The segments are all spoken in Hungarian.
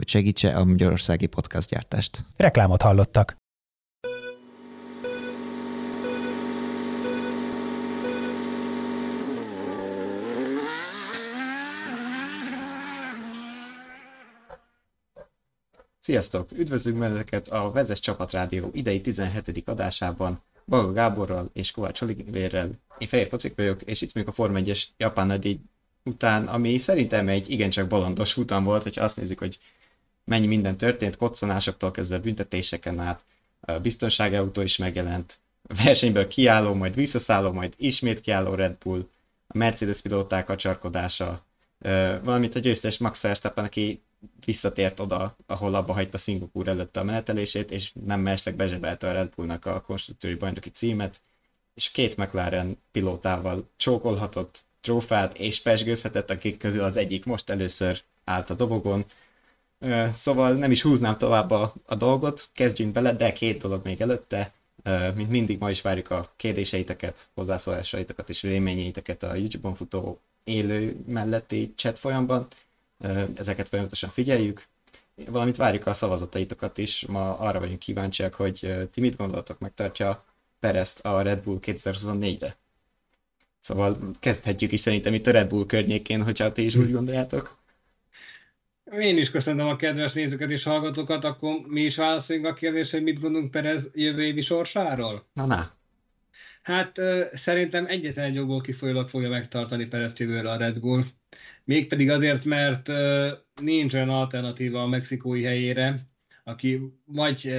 hogy segítse a magyarországi gyártást. Reklámot hallottak. Sziasztok! Üdvözlünk benneteket a Vezes Csapat Rádió idei 17. adásában Balga Gáborral és Kovács Olivérrel. Én Fehér Patrik vagyok, és itt még a Form 1-es Japán nagydíj után, ami szerintem egy igencsak balandos futam volt, hogyha azt nézzük, hogy mennyi minden történt, koccanásoktól kezdve büntetéseken át, biztonsági autó is megjelent, versenyből kiálló, majd visszaszálló, majd ismét kiálló Red Bull, a Mercedes pilóták a csarkodása, valamint a győztes Max Verstappen, aki visszatért oda, ahol abba hagyta Singapur előtte a menetelését, és nem mellesleg bezsebelte a Red Bullnak a konstruktúri bajnoki címet, és két McLaren pilótával csókolhatott trófát, és pesgőzhetett, akik közül az egyik most először állt a dobogon, Szóval nem is húznám tovább a, a dolgot, kezdjünk bele, de két dolog még előtte. Mint mindig ma is várjuk a kérdéseiteket, hozzászólásaitokat és véleményeiteket a YouTube-on futó élő melletti chat folyamban. Ezeket folyamatosan figyeljük. Valamint várjuk a szavazataitokat is. Ma arra vagyunk kíváncsiak, hogy ti mit gondoltok, megtartja Perezt a Red Bull 2024-re. Szóval kezdhetjük is szerintem itt a Red Bull környékén, hogyha ti is úgy gondoljátok. Én is köszönöm a kedves nézőket és hallgatókat, akkor mi is válaszoljunk a kérdésre, hogy mit gondolunk Perez jövő évi sorsáról? Na, na. Hát szerintem egyetlen egy jogból kifolyólag fogja megtartani Perez jövőre a Red Bull. Mégpedig azért, mert nincs olyan alternatíva a mexikói helyére, aki vagy,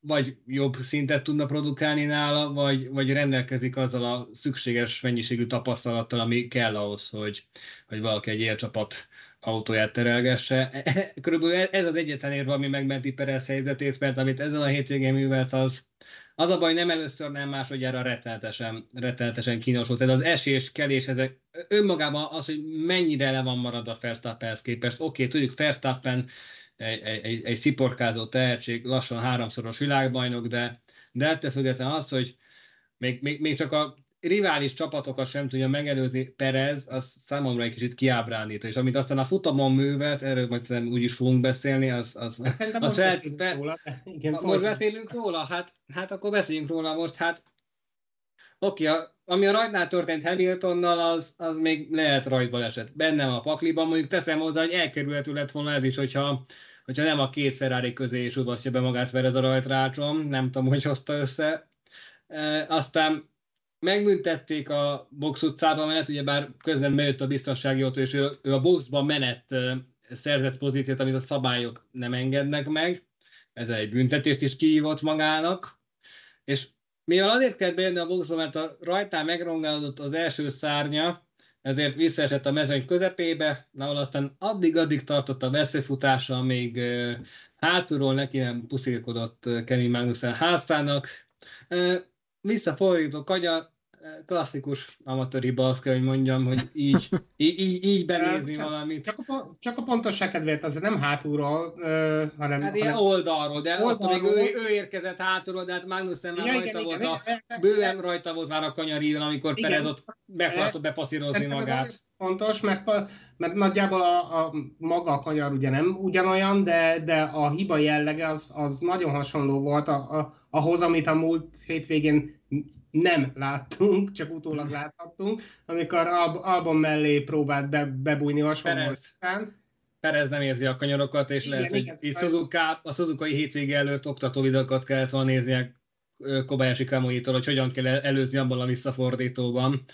vagy jobb szintet tudna produkálni nála, vagy, vagy rendelkezik azzal a szükséges mennyiségű tapasztalattal, ami kell ahhoz, hogy, hogy valaki egy élcsapat autóját terelgesse. E, e, körülbelül ez az egyetlen érve, ami megmenti Perez helyzetét, mert amit ezzel a hétvégén művelt, az, az a baj, nem először, nem másodjára rettenetesen, rettenetesen kínos volt. Ez az esés, kelés, ezek önmagában az, hogy mennyire le van marad a Verstappenhez képest. Oké, okay, tudjuk, Verstappen egy, egy, egy sziporkázó tehetség, lassan háromszoros világbajnok, de, de ettől függetlenül az, hogy még, még, még csak a rivális csapatokat sem tudja megelőzni Perez, az számomra egy kicsit kiábrándító, és amit aztán a futamon művelt, erről majd úgy is fogunk beszélni, az... az, hát az, az fel, be, róla. Igen, most beszélünk róla? Hát, hát akkor beszéljünk róla most, hát oké, okay, ami a rajtnál történt Hamiltonnal, az, az még lehet rajtbaleset. Bennem a pakliban, mondjuk teszem hozzá, hogy elkerülhető lett volna ez is, hogyha, hogyha nem a két Ferrari közé és udvasztja be magát Perez a rajtrácsom, nem tudom, hogy hozta össze. E, aztán megbüntették a box utcában menet, ugyebár közben bejött a biztonsági autó, és ő, ő a boxban menet szerzett pozíciót, amit a szabályok nem engednek meg. Ez egy büntetést is kihívott magának. És mivel azért kell bejönni a boxba, mert a rajtán megrongálódott az első szárnya, ezért visszaesett a mezőny közepébe, ahol aztán addig-addig tartott a veszőfutása, amíg hátulról neki nem puszilkodott Kevin Magnussen házának. Visszafordító kagya, klasszikus amatőr hiba, azt kell, hogy mondjam, hogy így, így, így, benézni csak, valamit. Csak a, csak a pontosság kedvéért azért nem hátulról, uh, hanem... Hát ilyen oldalról, de oldalról. Még ő, ő, érkezett hátulról, de hát Magnussen már rajta igen, volt, igen, a, igen, bőven rajta volt már a kanyaríven, amikor igen, Perez ott be bepasszírozni magát. Fontos, mert, mert nagyjából a, a maga a kanyar ugye nem ugyanolyan, de, de a hiba jellege az, az nagyon hasonló volt a, a, ahhoz, amit a múlt hétvégén nem láttunk, csak utólag láthattunk, amikor Albon mellé próbált be, bebújni hasonlóan. Perez nem érzi a kanyarokat, és igen, lehet, igen, hogy Suzuka, a Suzukai hétvége előtt oktató videókat kellett volna nézni Kobayashi Kamui-tól, hogy hogyan kell előzni abban a visszafordítóban.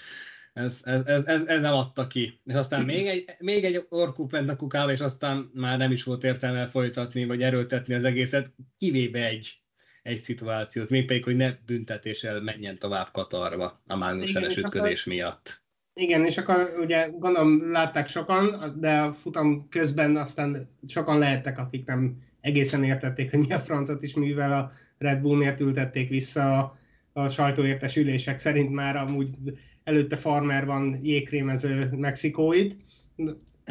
Ez, ez, ez, ez, ez nem adta ki. És aztán még egy, még egy orkú ment a kukába, és aztán már nem is volt értelme folytatni, vagy erőltetni az egészet, kivéve egy egy szituációt, mégpedig, hogy ne büntetéssel menjen tovább Katarba a Magnussenes ütközés akkor, miatt. Igen, és akkor ugye gondolom látták sokan, de a futam közben aztán sokan lehettek, akik nem egészen értették, hogy mi a francot is művel a Red Bull miért ültették vissza a, a sajtóértesülések szerint már amúgy előtte farmerban jégkrémező mexikóit.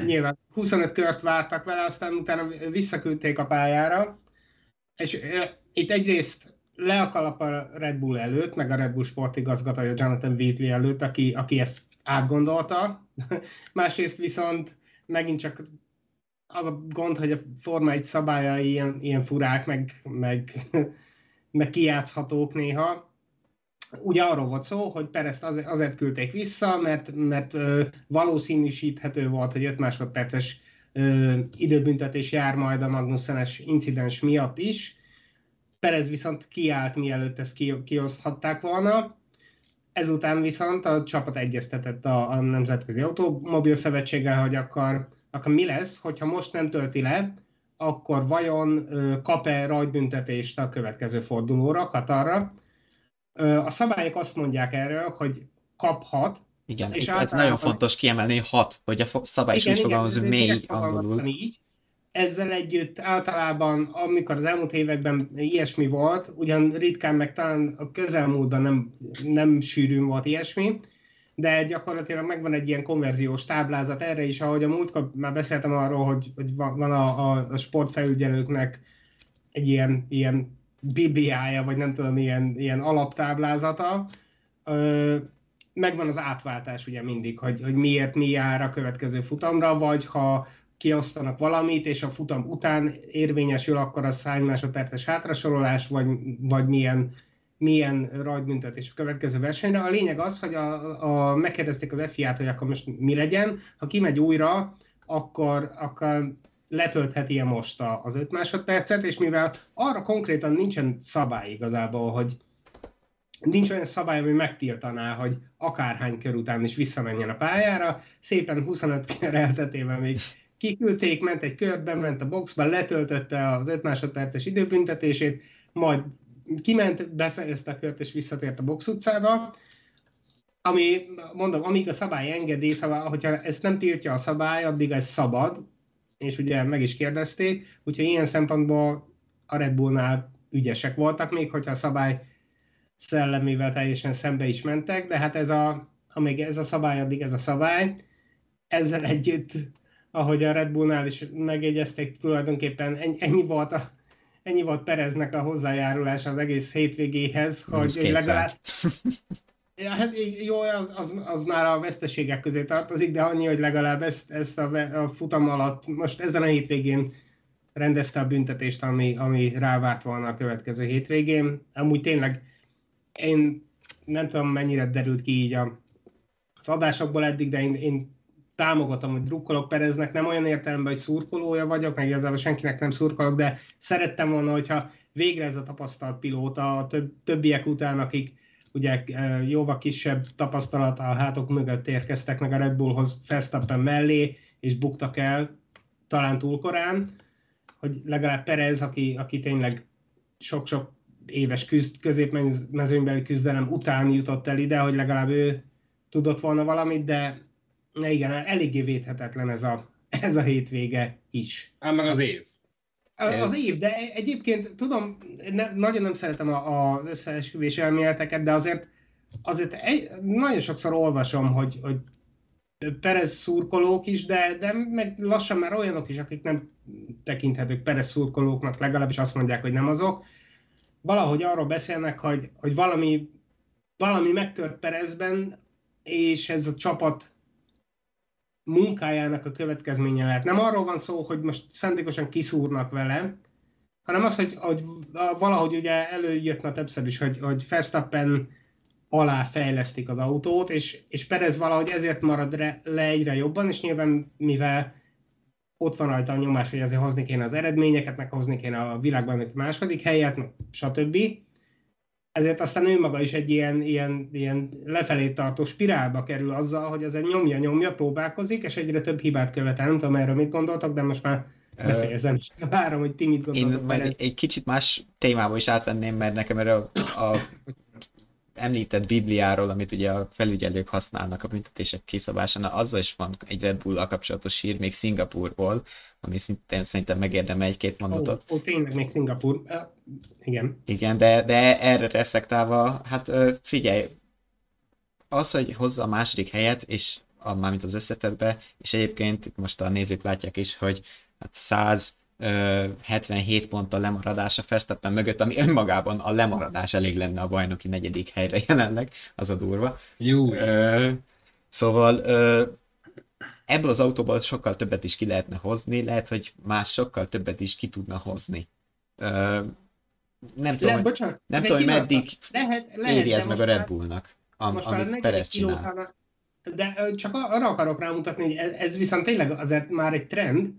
Nyilván 25 kört vártak vele, aztán utána visszaküldték a pályára, és itt egyrészt le a kalap a Red Bull előtt, meg a Red Bull sportigazgatója Jonathan Wheatley előtt, aki, aki ezt átgondolta. Másrészt viszont megint csak az a gond, hogy a Forma 1 szabályai ilyen, ilyen furák, meg, meg, meg kijátszhatók néha. Ugye arról volt szó, hogy Perezt azért, azért küldték vissza, mert, mert valószínűsíthető volt, hogy 5 másodperces ö, időbüntetés jár majd a Magnussenes incidens miatt is. Perez viszont kiállt, mielőtt ezt ki, kioszthatták volna. Ezután viszont a csapat egyeztetett a, a Nemzetközi Automobil Szövetséggel, hogy akkor, akkor mi lesz, hogyha most nem tölti le, akkor vajon kap-e rajtbüntetést a következő fordulóra, Katarra. A szabályok azt mondják erről, hogy kaphat. Igen, és ez nagyon fontos kiemelni, hat, hogy a szabály is úgy fogalmazunk mély angolul. Így ezzel együtt általában, amikor az elmúlt években ilyesmi volt, ugyan ritkán, meg talán a közelmúltban nem, nem sűrűn volt ilyesmi, de gyakorlatilag megvan egy ilyen konverziós táblázat erre is, ahogy a múltkor már beszéltem arról, hogy, hogy van a, a, a sportfelügyelőknek egy ilyen, ilyen bibliája, vagy nem tudom, ilyen, ilyen alaptáblázata, megvan az átváltás ugye mindig, hogy, hogy miért mi jár a következő futamra, vagy ha kiosztanak valamit, és a futam után érvényesül akkor a szány másodperces hátrasorolás, vagy, vagy milyen, milyen rajtbüntetés a következő versenyre. A lényeg az, hogy a, a, megkérdezték az FIA-t, hogy akkor most mi legyen. Ha kimegy újra, akkor, akkor letöltheti-e most az 5 másodpercet, és mivel arra konkrétan nincsen szabály igazából, hogy nincs olyan szabály, ami megtiltaná, hogy akárhány kör után is visszamenjen a pályára, szépen 25 kör eltetével még kiküldték, ment egy körben, ment a boxba, letöltötte az 5 másodperces időbüntetését, majd kiment, befejezte a kört és visszatért a box utcába, ami, mondom, amíg a szabály engedi, szóval, hogyha ezt nem tiltja a szabály, addig ez szabad, és ugye meg is kérdezték, úgyhogy ilyen szempontból a Red Bullnál ügyesek voltak, még hogyha a szabály szellemével teljesen szembe is mentek, de hát ez a, amíg ez a szabály, addig ez a szabály. Ezzel együtt ahogy a Red Bullnál is megjegyezték, tulajdonképpen ennyi volt, a, ennyi volt Pereznek a hozzájárulás az egész hétvégéhez, hogy legalább... Ja, hát jó, az, az, az, már a veszteségek közé tartozik, de annyi, hogy legalább ezt, ezt a, a futam alatt, most ezen a hétvégén rendezte a büntetést, ami, ami rávárt volna a következő hétvégén. Amúgy tényleg én nem tudom, mennyire derült ki így a, az adásokból eddig, de én, én támogatom, hogy drukkolok. Pereznek, nem olyan értelemben, hogy szurkolója vagyok, meg igazából senkinek nem szurkolok, de szerettem volna, hogyha végre ez a tapasztalt pilóta a több, többiek után, akik ugye e, jóval kisebb tapasztalat a hátok mögött érkeztek meg a Red Bullhoz Verstappen mellé, és buktak el talán túl korán, hogy legalább Perez, aki, aki tényleg sok-sok éves küzd, középmezőnyben küzdelem után jutott el ide, hogy legalább ő tudott volna valamit, de igen, eléggé védhetetlen ez a, ez a hétvége is. Ám meg az év. Az év, de egyébként tudom, ne, nagyon nem szeretem a, az összeesküvés elméleteket, de azért, azért egy, nagyon sokszor olvasom, hogy, hogy Perez szurkolók is, de, de meg lassan már olyanok is, akik nem tekinthetők Perez szurkolóknak, legalábbis azt mondják, hogy nem azok. Valahogy arról beszélnek, hogy, hogy valami, valami megtört Perezben, és ez a csapat munkájának a következménye lehet. Nem arról van szó, hogy most szándékosan kiszúrnak vele, hanem az, hogy, hogy valahogy ugye előjött már többször is, hogy, hogy Verstappen alá fejlesztik az autót, és, és Perez valahogy ezért marad le egyre jobban, és nyilván mivel ott van rajta a nyomás, hogy azért hozni kéne az eredményeket, meg hozni kéne a világban második helyet, stb ezért aztán ő maga is egy ilyen, ilyen, ilyen lefelé tartó spirálba kerül azzal, hogy ez egy nyomja-nyomja, próbálkozik, és egyre több hibát követel. Nem tudom erről mit gondoltak, de most már befejezem. Várom, hogy ti mit gondoltok. Én majd egy kicsit más témába is átvenném, mert nekem erről a említett Bibliáról, amit ugye a felügyelők használnak a büntetések kiszabásánál, azzal is van egy Red Bull-al kapcsolatos hír, még Szingapurból, ami szintén szerintem megérdemel egy-két mondatot. Ó, ó, tényleg még Szingapur. Uh, igen. Igen, de, de erre reflektálva, hát figyelj, az, hogy hozza a második helyet, és a, mármint az összetetbe, és egyébként itt most a nézők látják is, hogy hát 100 77 ponttal lemaradás a Verstappen mögött, ami önmagában a lemaradás elég lenne a bajnoki negyedik helyre jelenleg, az a durva. Jó. Szóval ebből az autóból sokkal többet is ki lehetne hozni, lehet, hogy más sokkal többet is ki tudna hozni. Nem tudom, Le, hogy, bocsánat, nem tudom, hogy meddig lehet, lehet, éri ez meg a Red Bullnak, am, amit Perez csinál. De csak arra akarok rámutatni, hogy ez, ez viszont tényleg azért már egy trend,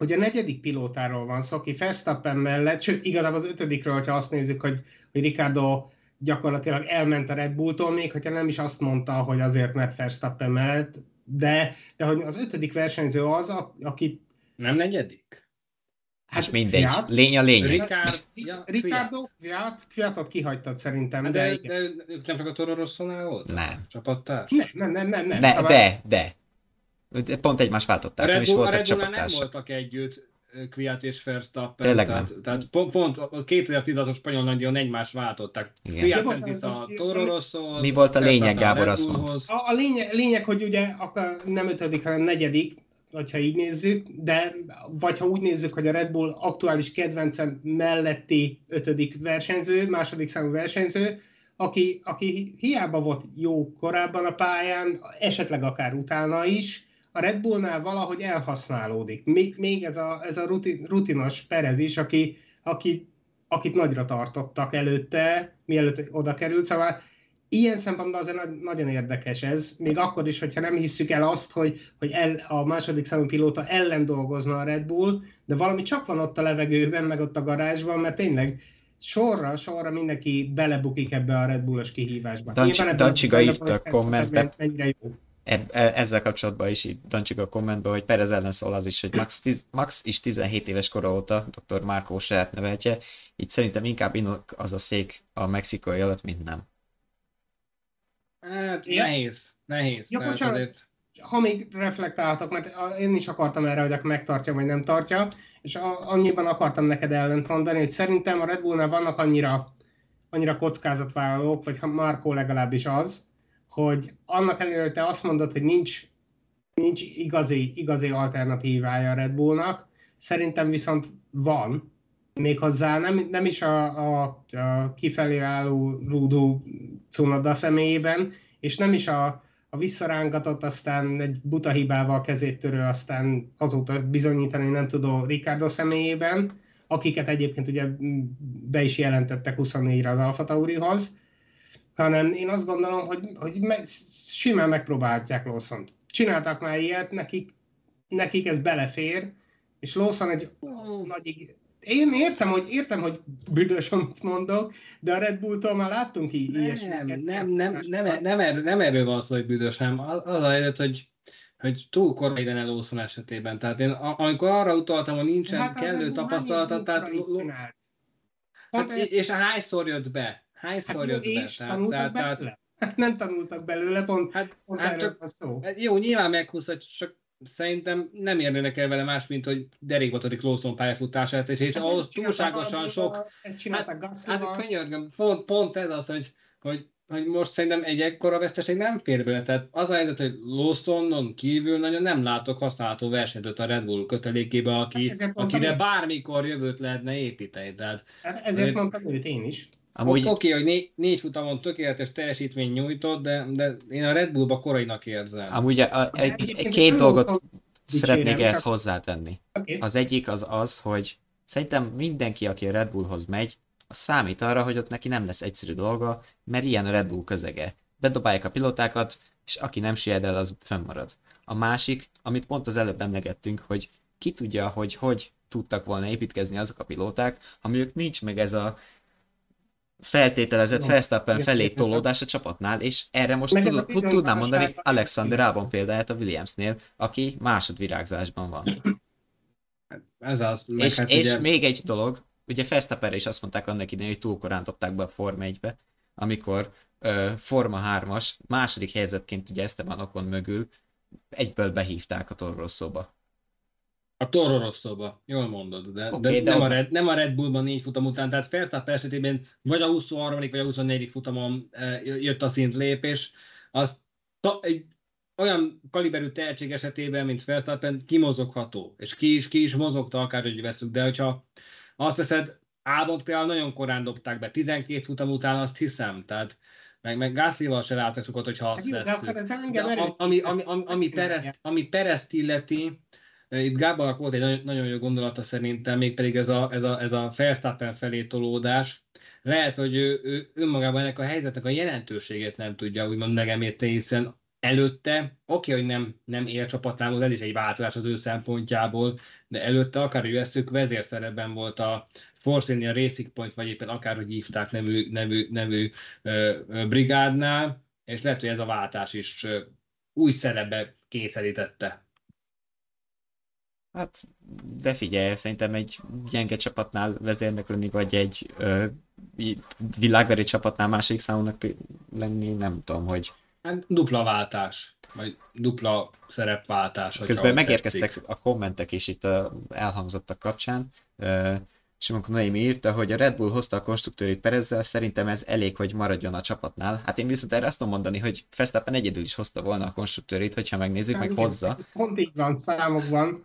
hogy a negyedik pilótáról van szó, aki Verstappen mellett, sőt, igazából az ötödikről, hogyha azt nézzük, hogy, hogy Ricardo gyakorlatilag elment a Red Bulltól, még hogyha nem is azt mondta, hogy azért mert Verstappen mellett, de, de hogy az ötödik versenyző az, a- aki Hát Nem negyedik? És mindegy, Fiat, lény a lény. Ricard, ja, Ricardo, Fiat, Fiatot kihagytad szerintem, Fiat. de, De, de, ők nem csak a Toro Rosso-nál volt? Nem. Csapattárs? nem, nem, nem, nem, nem. Ne, Szóval- de, de. Pont egymást A váltották, nem Red, is Bull, a voltak Red Bullnál nem voltak együtt ö, Kvyat és Verstappen. Tényleg tehát, nem. tehát pont, pont a 2016-os spanyol nagydíjon egymást váltották. Ja, ment a Toro Rosso. Mi volt a lényeg, Gábor, azt mondd. A, a lényeg, lényeg, hogy ugye akkor nem ötödik, hanem negyedik, hogyha így nézzük, de vagy ha úgy nézzük, hogy a Red Bull aktuális kedvencem melletti ötödik versenyző, második számú versenyző, aki, aki hiába volt jó korábban a pályán, esetleg akár utána is, a Red Bullnál valahogy elhasználódik. Még, még ez a, ez a rutin, rutinos Perez is, aki, aki, akit nagyra tartottak előtte, mielőtt oda került, szóval ilyen szempontból azért nagy- nagyon érdekes ez, még akkor is, hogyha nem hisszük el azt, hogy, hogy el, a második számú pilóta ellen dolgozna a Red Bull, de valami csak van ott a levegőben, meg ott a garázsban, mert tényleg sorra, sorra mindenki belebukik ebbe a Red Bullos kihívásba. Dancsiga van, hogy a kommentbe. ez Mennyire jó. E- ezzel kapcsolatban is így Dancsik a kommentben, hogy Perez ellen szól az is, hogy Max, tiz, Max is 17 éves kora óta, dr. Márkó saját neveltje, így szerintem inkább inok az a szék a mexikai alatt, mint nem. Hát Ja. nehéz, nehéz. Ja, bocsánat. azért ha még reflektálhatok, mert én is akartam erre, hogy megtartja, vagy nem tartja, és annyiban akartam neked ellent mondani, hogy szerintem a Red Bullnál vannak annyira, annyira kockázatvállalók, vagy ha Markó legalábbis az, hogy annak ellenére, hogy te azt mondod, hogy nincs, nincs igazi, igazi alternatívája a Red Bullnak, szerintem viszont van, méghozzá nem, nem is a, a, a kifelé álló rúdú Cunoda személyében, és nem is a, a visszarángatott, aztán egy buta hibával kezét törő, aztán azóta bizonyítani nem tudó Ricardo személyében, akiket egyébként ugye be is jelentettek 24-re az Alfa Taurihoz, hanem én azt gondolom, hogy, hogy me, simán megpróbálhatják Lawson-t. Csináltak már ilyet, nekik, nekik ez belefér, és Lawson egy nagy ig- én értem, hogy értem, hogy büdös, amit mondok, de a Red Bulltól már láttunk i- nem, ilyesmiket. nem, nem, nem, nem, erről, nem erről van szó, hogy büdös, hanem az az a helyzet, hogy hogy túl korai lenne Lawson esetében. Tehát én amikor arra utaltam, hogy nincsen Hát a kellő Red Bull tapasztalata, tehát csinált? hát, Pont és hányszor jött be? Hányszor Hát jött be? Tehát, tehát, tehát? Hát nem tanultak belőle, pont, hát, pont hát csak van szó. Hát Jó, nyilván meghúzhat, csak szerintem nem érnének el vele más, mint hogy derékba törik Lawson pályafutását, és, és Hát ahhoz túlságosan sok... Ezt Hát Gasszival. könyörgöm, pont, pont ez az, hogy, hogy, hogy most szerintem egy ekkora veszteség nem fér bele. Tehát az a helyzet, hogy Lawsonon kívül nagyon nem látok használható versenyzőt a Red Bull kötelékébe, aki, Hát mondtam, akire hogy- bármikor jövőt lehetne építeni. Tehát Hát ezért Ezért- mondtam őt én is. Amúgy Oké, okay, hogy né- négy futamon tökéletes teljesítmény nyújtott, de, de én a Red Bullba korainak érzem. Amúgy a, a, egy, egy, két dolgot szeretnék ehhez csak- hozzátenni. Oké. Az egyik az az, hogy szerintem mindenki, aki a Red Bullhoz megy, az számít arra, hogy ott neki nem lesz egyszerű dolga, mert ilyen a Red Bull közege. Bedobálják a pilótákat, és aki nem sied el, az fönnmarad. A másik, amit pont az előbb emlegettünk, hogy ki tudja, hogy hogy tudtak volna építkezni azok a pilóták, ha mondjuk nincs meg ez a feltételezett. Verstappen Igen, felé tolódás a csapatnál, és erre most Meg tud, tudnám mondani Alexander Albon példáját a Williamsnél, aki másodvirágzásban van. Ez az. És, hát és ugye, még egy dolog, ugye Verstappenre is azt mondták annak idején, hogy túl korán dobták be a Forma 1-be, amikor ö, Forma 3-as második helyzetként ugye Esteban Okon mögül egyből behívták a Torrosszóba. A Toro Rosszóba, jól mondod, de, okay, de, de nem, a Red, nem a Red Bullban négy futam után, tehát Verstappen esetében vagy a 23. vagy a 24. futamon e, jött a szint lépés, az egy olyan kaliberű tehetség esetében, mint Verstappen, kimozogható, és ki is, ki is mozogta, akárhogy veszük, de hogyha azt teszed, Ábot például nagyon korán dobták be, 12 futam után azt hiszem, tehát meg, meg Gászlival se láttak sokat, hogyha azt veszük. Ami, ami, ami, ami, Perezt, ami Perezt illeti, itt Gábornak volt egy nagyon, nagyon jó gondolata szerintem, mégpedig ez a, ez a, ez a Verstappen felé tolódás. Lehet, hogy ő, ő önmagában ennek a helyzetnek a jelentőségét nem tudja úgymond megemérteni, hiszen előtte, oké, hogy nem, nem él csapatnál, ez is egy változás az ő szempontjából, de előtte akár hogy veszük vezérszerepben volt a Force a Racing Point, vagy éppen akárhogy hívták nevű, nevű, nevű ö, ö, brigádnál, és lehet, hogy ez a váltás is ö, új szerepbe kényszerítette. Hát, de figyelj, szerintem egy gyenge csapatnál vezérnek lenni, vagy egy ö, világbeli csapatnál második számúnak lenni, nem tudom, hogy... Hát dupla váltás, vagy dupla szerepváltás. Közben megérkeztek tetszik. a kommentek is itt a elhangzottak kapcsán. Ö, Simon Noémi írta, hogy a Red Bull hozta a konstruktőrét Perezzel, szerintem ez elég, hogy maradjon a csapatnál. Hát én viszont erre azt tudom mondani, hogy Verstappen egyedül is hozta volna a konstruktőrét, hogyha megnézzük, meg hozza. Ez pont így van számokban.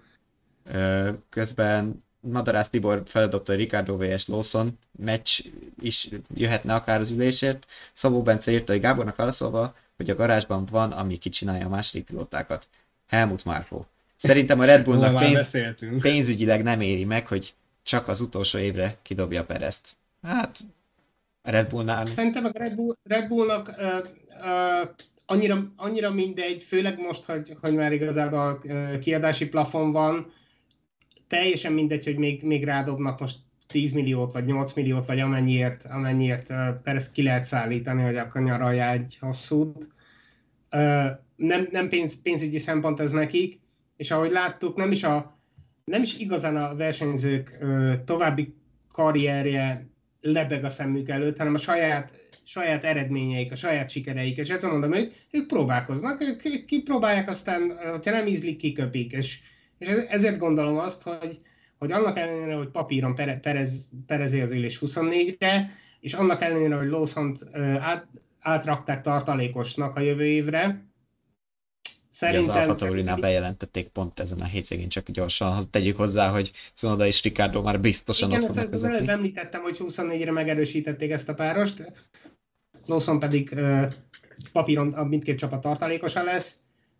Közben Madarász Tibor feldobta, hogy Ricardo vs. Lawson meccs is jöhetne akár az ülésért. Szabó Bence írta, hogy Gábornak válaszolva, hogy a garázsban van, ami kicsinálja a második pilótákat. Helmut Marko. Szerintem a Red Bullnak pénz, pénzügyileg nem éri meg, hogy csak az utolsó évre kidobja Perezt. Hát, a Red Bullnál... Szerintem a Red, Bull, Red Bullnak uh, uh, annyira, annyira mindegy, főleg most, hogy, hogy már igazából uh, kiadási plafon van, teljesen mindegy, hogy még, még rádobnak most 10 milliót, vagy 8 milliót, vagy amennyiért, amennyiért Perez ki lehet szállítani, hogy akkor nyaralja egy hosszút. Nem, nem pénz, pénzügyi szempont ez nekik, és ahogy láttuk, nem is a nem is igazán a versenyzők további karrierje lebeg a szemük előtt, hanem a saját, saját eredményeik, a saját sikereik, és ezt mondom, ők, ők próbálkoznak, ők, ők kipróbálják, aztán, ha nem ízlik, kiköpik, és, és ezért gondolom azt, hogy, hogy annak ellenére, hogy papíron perez, perezi az ülés 24-re, és annak ellenére, hogy Lawson-t át, átrakták tartalékosnak a jövő évre, Szerintem... Az Alfa Taurinál bejelentették pont ezen a hétvégén, csak gyorsan tegyük hozzá, hogy Cunoda és Ricardo már biztosan Igen, ott fognak ezt előbb említettem, hogy 24-re megerősítették ezt a párost, Lawson pedig uh, papíron a mindkét csapat tartalékosa lesz,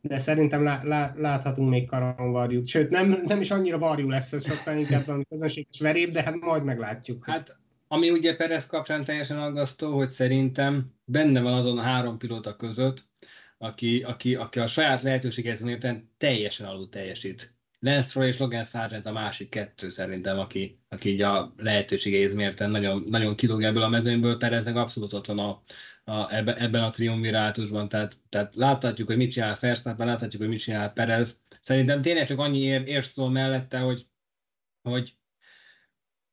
de szerintem lá, lá, láthatunk még karon varjút. Sőt, nem, nem is annyira varjú lesz, ez sokkal inkább a közönséges veréb, de hát majd meglátjuk. Hát ami ugye Perez kapcsán teljesen aggasztó, hogy szerintem benne van azon a három pilóta között, aki, aki, aki a saját lehetőséghez mérten teljesen alul teljesít. Lance Stroll és Logan Sargent a másik kettő szerintem, aki, aki így a lehetőségeihez mérten nagyon, nagyon kilóg ebből a mezőnyből, Pereznek abszolút ott van a, a, ebbe, ebben a triumvirátusban, tehát, tehát láthatjuk, hogy mit csinál Verstappen, láthatjuk, hogy mit csinál Perez. Szerintem tényleg csak annyi ér, ér szól mellette, hogy, hogy,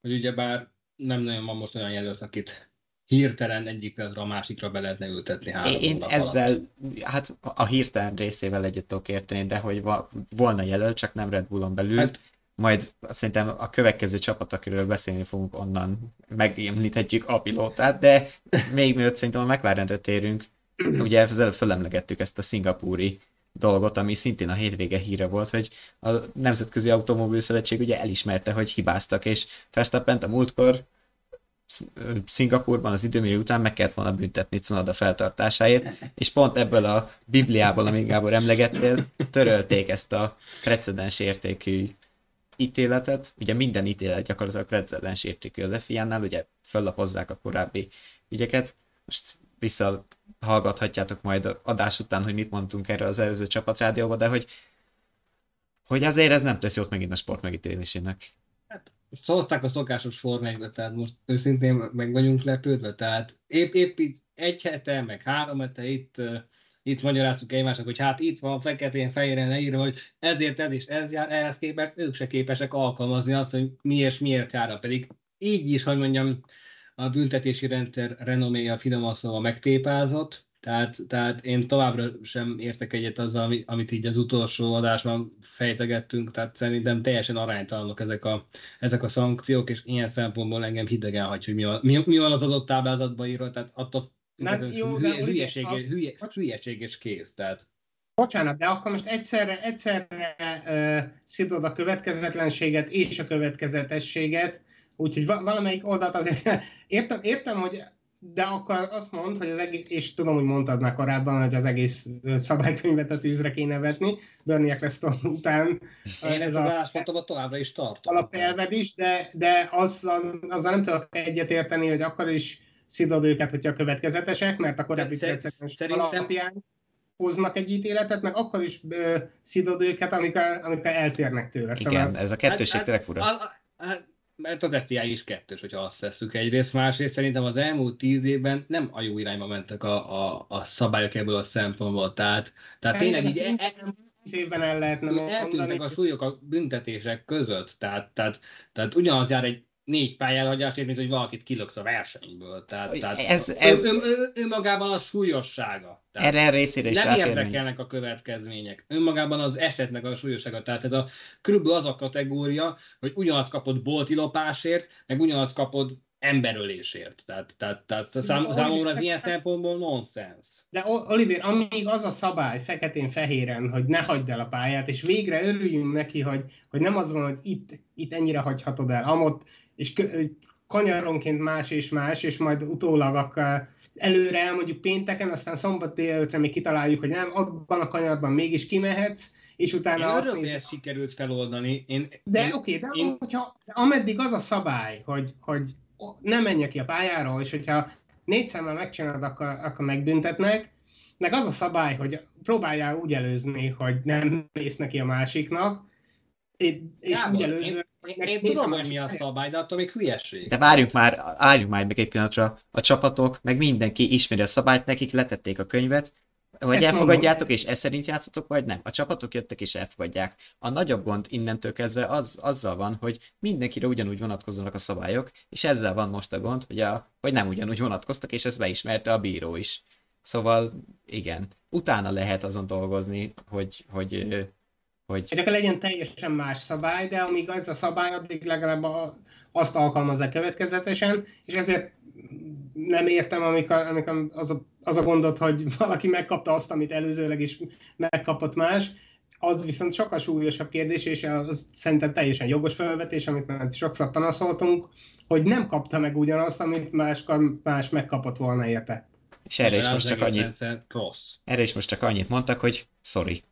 hogy ugyebár nem nagyon van most olyan jelölt, akit hirtelen egyik pillanatra a másikra be lehetne ültetni három Én ezzel, alatt. hát a hirtelen részével egyet tudok érteni, de hogy volna jelölt, csak nem Red Bullon belül, hát, majd szerintem a következő csapat, akiről beszélni fogunk, onnan megemlíthetjük a pilótát, de még mielőtt szerintem a McLarenre térünk, ugye ezzel fölemlegettük ezt a szingapúri dolgot, ami szintén a hétvége híre volt, hogy a Nemzetközi Automobil Szövetség ugye elismerte, hogy hibáztak, és Verstappen a múltkor Szingapurban az időmérő után meg kellett volna büntetni Cunoda feltartásáért, és pont ebből a Bibliából, amit Gábor emlegettél, törölték ezt a precedens értékű ítéletet. Ugye minden ítélet gyakorlatilag precedens értékű az FIA-nál, ugye föllapozzák a korábbi ügyeket. Most visszahallgathatjátok majd adás után, hogy mit mondtunk erre az előző csapatrádióba, de hogy, hogy azért ez nem teszi ott megint a sport megítélésének. Hozták a szokásos formájukba, tehát most őszintén meg vagyunk lepődve, tehát épp, épp itt egy hete, meg három hete itt, itt magyaráztuk egymásnak, hogy hát itt van feketén fehéren leírva, hogy ezért ez is ez jár, ehhez képest ők se képesek alkalmazni azt, hogy mi és miért jár, pedig így is, hogy mondjam, a büntetési rendszer renoméja finoman szóval megtépázott, tehát, tehát én továbbra sem értek egyet azzal, amit így az utolsó adásban fejtegettünk, tehát szerintem teljesen aránytalanok ezek a, ezek a szankciók, és ilyen szempontból engem hidegen hagy, hogy mi van, mi, mi van az adott táblázatban írva, tehát attól nem, jó, hülye, de hülyeség, a... hülye, hülyeség és kész. Tehát. Bocsánat, de akkor most egyszerre, egyszerre uh, szidod a következetlenséget és a következetességet, úgyhogy valamelyik oldalt azért értem, értem, hogy de akkor azt mond, hogy az egész, és tudom, hogy mondtad már korábban, hogy az egész szabálykönyvet a tűzre kéne vetni, Bernie Eccleston után. Én ez a álláspontomat továbbra is tartom. Alapelved is, de, de azzal, azzal nem tudok egyet érteni, hogy akkor is szidod őket, hogyha következetesek, mert a korábbi szerintem... alapján hoznak egy ítéletet, meg akkor is ö, szidod őket, amikor, amikor eltérnek tőle. Igen, szóval... ez a kettőség hát, tényleg fura. A, a, a, mert az FBI is kettős, hogyha azt tesszük egyrészt. Másrészt szerintem az elmúlt tíz évben nem a jó irányba mentek a, a, a szabályok ebből a szempontból. Tehát, tehát tényleg így... E, e, évben el lehetne Eltűntek a súlyok a büntetések között, tehát, tehát, tehát ugyanaz jár egy négy pályelhagyásért, mint hogy valakit kilöksz a versenyből. Tehát, tehát ez, ez... Ön, ön, önmagában a súlyossága. Tehát erre részére is Nem érdekelnek a következmények. Önmagában az esetleg a súlyossága. Tehát ez a körülbelül az a kategória, hogy ugyanazt kapod bolti lopásért, meg ugyanazt kapod emberölésért. Tehát, tehát, tehát szám, számomra az ilyen szempontból nonsens. De Oliver, amíg az a szabály feketén-fehéren, hogy ne hagyd el a pályát, és végre örüljünk neki, hogy, hogy nem az van, hogy itt, itt ennyire hagyhatod el, amott és kanyaronként más és más, és majd utólag akkor előre elmondjuk pénteken, aztán szombat délelőtre még kitaláljuk, hogy nem, abban a kanyarban mégis kimehetsz, és utána én azt hogy ezt sikerült feloldani. Én, de oké, okay, de én... hogyha, ameddig az a szabály, hogy, hogy nem menjek ki a pályáról, és hogyha négy szemmel megcsinálod, akkor, akkor megbüntetnek, meg az a szabály, hogy próbáljál úgy előzni, hogy nem mész neki a másiknak, és Gábor, úgy előző, én, én tudom, hogy mi a szabály, de attól még hülyeség. De várjunk már, álljunk már meg egy pillanatra. A csapatok, meg mindenki ismeri a szabályt, nekik letették a könyvet, hogy ezt elfogadjátok, mondom. és ez szerint játszotok, vagy nem. A csapatok jöttek és elfogadják. A nagyobb gond innentől kezdve az, azzal van, hogy mindenkire ugyanúgy vonatkoznak a szabályok, és ezzel van most a gond, hogy, a, hogy nem ugyanúgy vonatkoztak, és ezt beismerte a bíró is. Szóval igen, utána lehet azon dolgozni, hogy, hogy hogy... Csak legyen teljesen más szabály, de amíg az a szabály, addig legalább a, azt alkalmazza következetesen, és ezért nem értem, amikor, amikor az, a, az a gondot, hogy valaki megkapta azt, amit előzőleg is megkapott más, az viszont sokkal súlyosabb kérdés, és az szerintem teljesen jogos felvetés, amit már sokszor panaszoltunk, hogy nem kapta meg ugyanazt, amit más, más megkapott volna érte. És erre is most csak annyit, rossz. erre is most csak annyit mondtak, hogy sorry.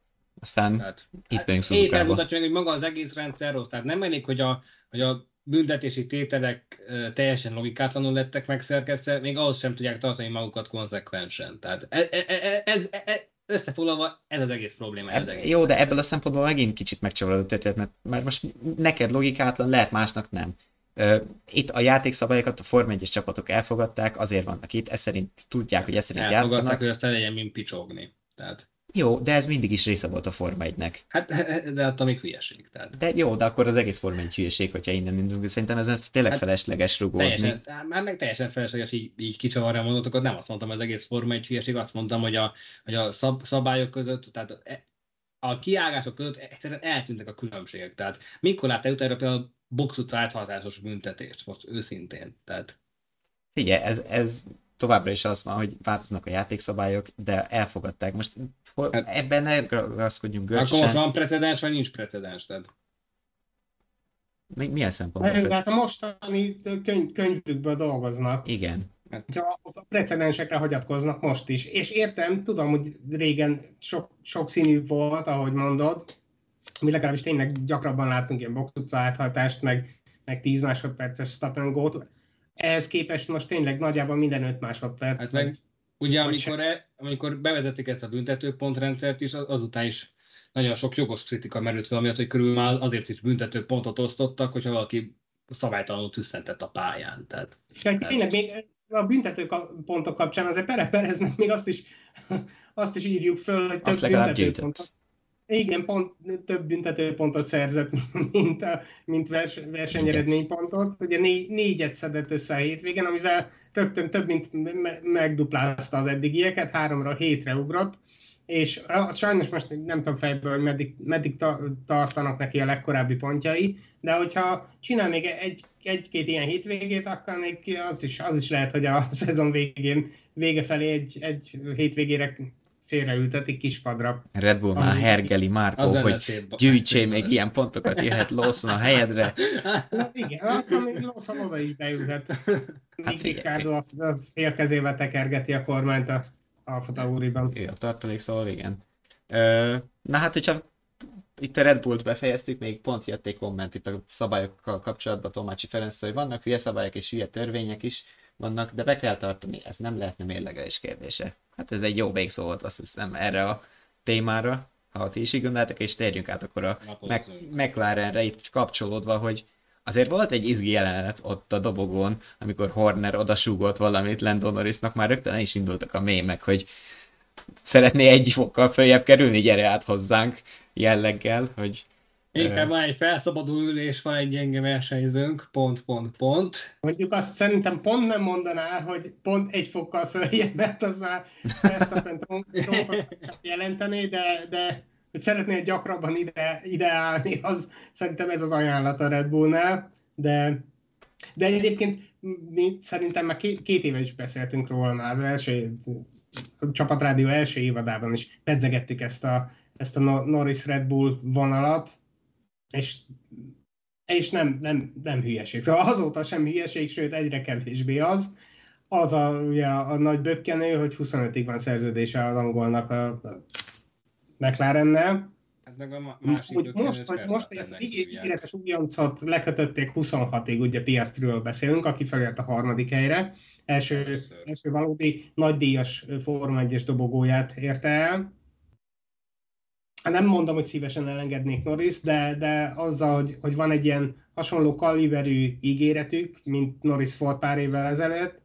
Aztán tehát, itt vagyunk Suzukába. mutatja meg, hogy maga az egész rendszer rossz. Tehát nem elég, hogy a, hogy a büntetési tételek teljesen logikátlanul lettek megszerkesztve, még ahhoz sem tudják tartani magukat konzekvensen. Tehát ez, ez, e, ez, ez összefoglalva ez az egész probléma. Ez egész jó, de ebből a szempontból megint kicsit megcsavarodott történet, mert már most neked logikátlan, lehet másnak nem. Itt a játékszabályokat a Form 1 csapatok elfogadták, azért vannak itt, ez szerint tudják, hogy ez szerint elfogadták, játszanak. Elfogadták, hogy azt legyen, mint picsogni. Tehát... Jó, de ez mindig is része volt a Forma 1-nek. Hát, de attól még hülyeség. Tehát. De jó, de akkor az egész Forma 1 hülyeség, hogyha innen indulunk. Szerintem ez tényleg hát, felesleges rugózni. Teljesen, már meg teljesen felesleges így, így kicsavarni a mondatokat. Nem azt mondtam, az egész Forma 1 hülyeség, azt mondtam, hogy a, hogy a szab, szabályok között, tehát e, a kiágások között egyszerűen eltűntek a különbségek. Tehát mikor láttál utána például a box utca büntetést, most őszintén. Tehát... Figyelj, ez, ez továbbra is az van, hogy változnak a játékszabályok, de elfogadták. Most hát, ebben ne ragaszkodjunk görcsösen. Akkor most van precedens, vagy nincs precedens? Tehát... Mi, milyen szempontból? Hát a mostani könyv, könyvükből dolgoznak. Igen. Hát, a precedensekre hagyatkoznak most is. És értem, tudom, hogy régen sok, sok színű volt, ahogy mondod, mi legalábbis tényleg gyakrabban láttunk ilyen box utca áthatást, meg, meg 10 másodperces stop and go ehhez képest most tényleg nagyjából minden 5 másodperc. Hát meg, ugye amikor, e, amikor bevezetik ezt a büntetőpontrendszert is, azután is nagyon sok jogos kritika merült fel, amiatt, hogy körül már azért is büntető pontot osztottak, hogyha valaki szabálytalanul tüsszentett a pályán. Tehát, és tehát... tényleg még a büntető pontok kapcsán azért Pere Pereznek még azt is, azt is írjuk föl, hogy több büntető pontot. Igen, pont, több büntetőpontot szerzett, mint, a, mint vers, versenyeredménypontot. Ugye né, négyet szedett össze a hétvégen, amivel rögtön több, mint me, megduplázta az eddigieket, háromra hétre ugrott, és sajnos most nem tudom fejből, hogy meddig, meddig tartanak neki a legkorábbi pontjai, de hogyha csinál még egy, egy-két ilyen hétvégét, akkor még az is, az is lehet, hogy a szezon végén vége felé egy, egy hétvégére félreültetik kispadra. Red Bull már hergeli Márkó, hogy gyűjtsél még ilyen pontokat, jöhet Lawson a helyedre. Na, igen, még Lawson oda is beülhet. Hát Ricardo a félkezével tekergeti a kormányt a Alfa Tauriban. Ő a tartalék, szóval igen. Ö, na hát, hogyha itt a Red Bullt befejeztük, még pont jött egy komment itt a szabályokkal kapcsolatban Tomácsi Ferenc, hogy vannak hülye szabályok és hülye törvények is vannak, de be kell tartani, ez nem lehetne mérlegelés kérdése. Hát ez egy jó végszó volt, azt hiszem, erre a témára, ha ti is így gondoljátok, és térjünk át akkor a Mac- McLarenre itt kapcsolódva, hogy azért volt egy izgi jelenet ott a dobogón, amikor Horner odasúgolt valamit Landon Norrisnak, már rögtön is indultak a mémek, hogy szeretné egy fokkal följebb kerülni, gyere át hozzánk jelleggel, hogy Éppen van egy felszabaduló ülés, van egy gyenge versenyzőnk, pont, pont, pont. Mondjuk azt szerintem pont nem mondaná, hogy pont egy fokkal följebb, mert az már Verstappen jelenteni, de, de hogy szeretnél gyakrabban ide, ide állni, az szerintem ez az ajánlat a Red Bullnál, de, de egyébként mi szerintem már két, két éve is beszéltünk róla már, az első a csapatrádió első évadában is pedzegettük ezt a, ezt a Norris Red Bull vonalat, és, és nem, nem, nem hülyeség. Szóval azóta sem hülyeség, sőt egyre kevésbé az. Az a, ugye, a nagy bökkenő, hogy 25-ig van szerződése az angolnak a, a McLarennel. Hát meg a másik hogy most, hogy most egy ígéretes újoncot lekötötték 26-ig, ugye Piastriről beszélünk, aki felért a harmadik helyre. Első, első valódi nagydíjas Forma 1-es dobogóját érte el nem mondom, hogy szívesen elengednék Norris, de, de azzal, hogy, hogy van egy ilyen hasonló kaliberű ígéretük, mint Norris volt pár évvel ezelőtt,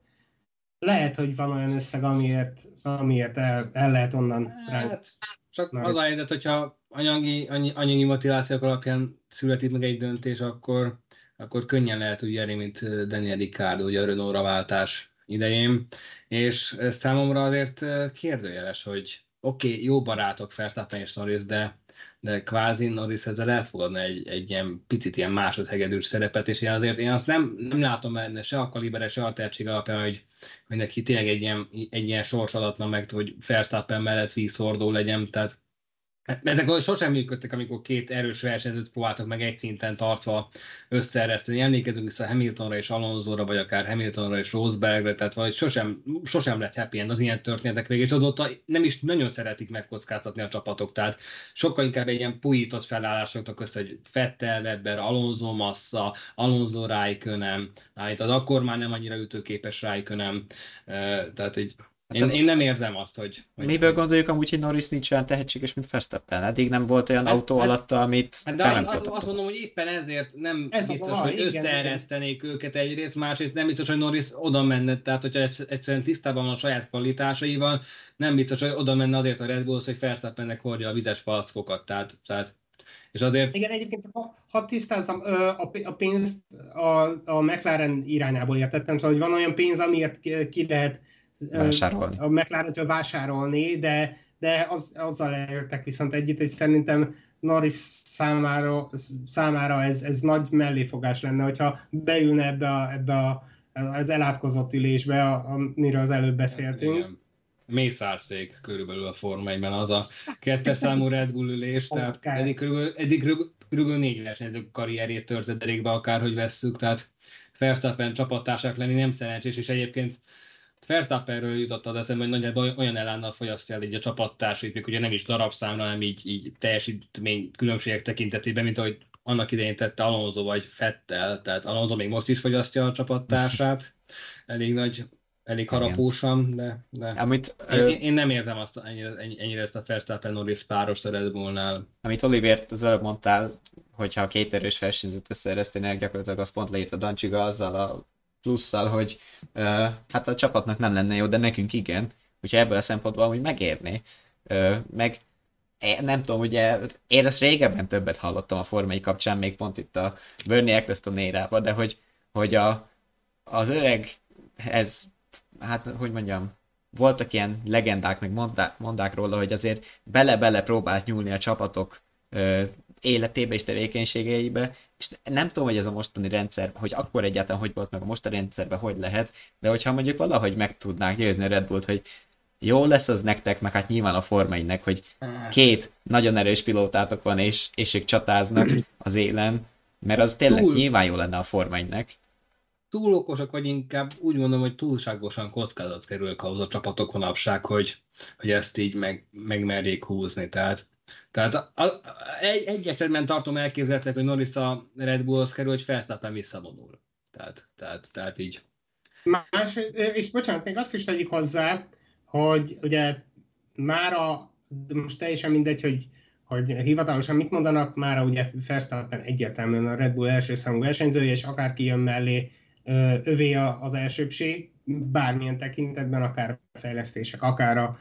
lehet, hogy van olyan összeg, amiért, amiért el, el lehet onnan hát, Csak Norris. az a helyzet, hogyha anyagi, anyagi motivációk alapján születik meg egy döntés, akkor, akkor könnyen lehet úgy járni, mint Daniel Ricciardo, ugye a Renault-ra váltás idején, és számomra azért kérdőjeles, hogy oké, okay, jó barátok Verstappen és Norris, de, de kvázi Norris ezzel elfogadna egy, egy ilyen picit ilyen másodhegedűs szerepet, és én azért én azt nem, nem látom benne se a kalibere, se a tehetség alapján, hogy, hogy neki tényleg egy ilyen, egy ilyen sors adatlan meg, hogy Verstappen mellett vízhordó legyen, tehát Hát, ezek sosem működtek, amikor két erős versenyzőt próbáltak meg egy szinten tartva összeereszteni. Emlékezünk vissza Hamiltonra és Alonzóra, vagy akár Hamiltonra és Rosbergre, tehát vagy sosem, sosem lett happy end az ilyen történetek végig, és azóta nem is nagyon szeretik megkockáztatni a csapatok, tehát sokkal inkább egy ilyen pujított felállások össze, hogy Fettel, Webber, Alonso Massa, Alonso Raikkonen, hát az akkor már nem annyira ütőképes Raikkonen, tehát egy Hát én, én nem érzem azt, hogy... hogy Miből gondoljuk amúgy, hogy Norris nincs olyan tehetséges, mint Verstappen? Eddig nem volt olyan hát, autó hát, alatta, amit hát, de nem az, azt mondom, hogy éppen ezért nem Ez biztos, a hogy összeeresztenék őket egyrészt, másrészt nem biztos, hogy Norris oda menne, tehát hogyha egyszerűen tisztában van a saját kvalitásaival, nem biztos, hogy oda menne azért a Red Bull, hogy Verstappennek hordja a vizes palackokat, tehát, tehát és azért... Igen, egyébként ha, ha tisztázom, a pénzt a, a McLaren irányából értettem, szóval hogy van olyan pénz, amiért ki lehet vásárolni. a McLaren-től vásárolni, de, de az, azzal elértek viszont együtt, és szerintem Norris számára, számára ez, ez nagy melléfogás lenne, hogyha beülne ebbe, a, ebbe a, az elátkozott ülésbe, amiről az előbb beszéltünk. Hát, Mészárszék körülbelül a Forma 1 az a kettes számú Red Bull ülés, tehát eddig körülbelül, eddig körülbelül négy versenyző karrierjét törte be, akárhogy vesszük, tehát Verstappen csapattársak lenni nem szerencsés, és egyébként Verstappenről jutott az eszembe, hogy nagyjából olyan elánnal fogyasztja el így a csapattársait, még ugye nem is darabszámra, hanem így, így teljesítmény különbségek tekintetében, mint ahogy annak idején tette Alonso vagy Fettel, tehát Alonso még most is fogyasztja a csapattársát, elég nagy, elég harapósan, de, de Amit, én, én, nem érzem azt, ennyire, ennyire ezt a Verstappen Norris párost a Red Bullnál. Amit Olivért az előbb mondtál, hogyha a két erős versenyzőt összeeresztenek, gyakorlatilag azt pont leírta Dancsiga azzal a plusszal, hogy uh, hát a csapatnak nem lenne jó, de nekünk igen. Úgyhogy ebből a szempontból hogy megérni. Uh, meg nem tudom, ugye én ezt régebben többet hallottam a formai kapcsán, még pont itt a Bernie Eccleston érában, de hogy, hogy a, az öreg, ez, hát hogy mondjam, voltak ilyen legendák, meg mondák, mondák róla, hogy azért bele-bele próbált nyúlni a csapatok ö, életébe és tevékenységeibe, és nem tudom, hogy ez a mostani rendszer, hogy akkor egyáltalán hogy volt meg a mostani rendszerben, hogy lehet, de hogyha mondjuk valahogy meg tudnák győzni a Red Bullt, hogy jó lesz az nektek, meg hát nyilván a formainek, hogy két nagyon erős pilótátok van, és, és ők csatáznak az élen, mert az tényleg Túl. nyilván jó lenne a formainek túl okosak, vagy inkább úgy mondom, hogy túlságosan kockázat kerül ahhoz a csapatok manapság, hogy, hogy ezt így meg, megmerjék húzni. Tehát, tehát a, egy, egy esetben tartom elképzelhetőnek, hogy Norris a Red Bullhoz kerül, hogy Verstappen visszavonul. Tehát, tehát, tehát így. Más, és bocsánat, még azt is tegyük hozzá, hogy ugye már a, most teljesen mindegy, hogy hogy hivatalosan mit mondanak, már ugye Verstappen egyértelműen a Red Bull első számú versenyzője, és akárki jön mellé, övé az elsőbség, bármilyen tekintetben, akár a fejlesztések, akár a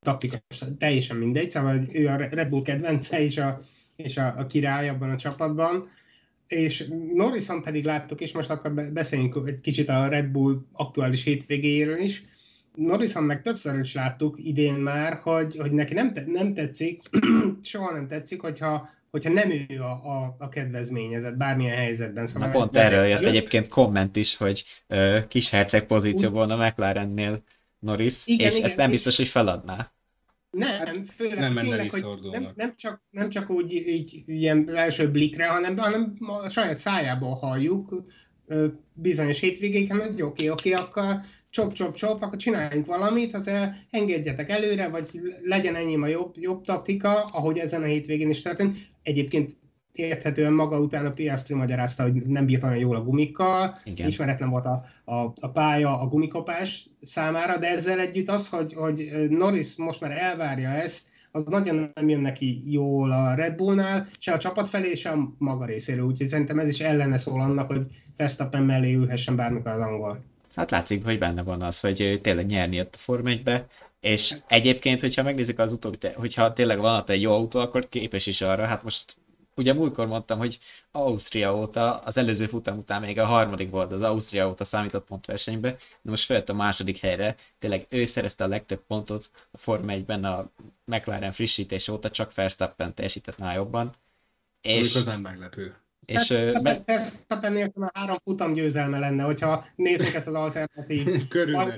taktikai, teljesen mindegy, szóval ő a Red Bull kedvence és a, és a, a király abban a csapatban, és Norrison pedig láttuk, és most akkor beszéljünk egy kicsit a Red Bull aktuális hétvégéről is, Norrison meg többször is láttuk idén már, hogy, hogy neki nem, te, nem tetszik, soha nem tetszik, hogyha hogyha nem ő a, a, a kedvezményezett bármilyen helyzetben. Szóval Na pont erről jött egyébként komment is, hogy uh, kis herceg pozícióban a McLarennél Norris, igen, és igen, ezt nem biztos, hogy feladná. Nem, hát főleg nem tényleg, hogy nem, nem, csak, nem csak úgy így ilyen első blikre, hanem, hanem a saját szájából halljuk bizonyos hétvégéken, hogy oké, oké, akkor csop, csop, csop, akkor csináljunk valamit, az engedjetek előre, vagy legyen ennyi a jobb, jobb taktika, ahogy ezen a hétvégén is történt. Egyébként érthetően maga után a Piastri magyarázta, hogy nem bírt olyan jól a gumikkal, Igen. ismeretlen volt a, a, a pálya a gumikopás számára, de ezzel együtt az, hogy, hogy Norris most már elvárja ezt, az nagyon nem jön neki jól a Red Bullnál, se a csapat felé, se a maga részéről, úgyhogy szerintem ez is ellene szól annak, hogy Verstappen mellé ülhessen bármikor az angol. Hát látszik, hogy benne van az, hogy tényleg nyerni jött a Form 1 és egyébként, hogyha megnézzük az utóbbi, hogyha tényleg van egy jó autó, akkor képes is arra, hát most ugye múltkor mondtam, hogy Ausztria óta, az előző futam után még a harmadik volt az Ausztria óta számított pontversenybe, de most följött a második helyre, tényleg ő szerezte a legtöbb pontot a Forma 1-ben a McLaren frissítés óta, csak Verstappen teljesített már jobban. És, igazán meglepő. És, Verstappen nélkül a három futam győzelme lenne, hogyha néznék ezt az alternatív. Körülbelül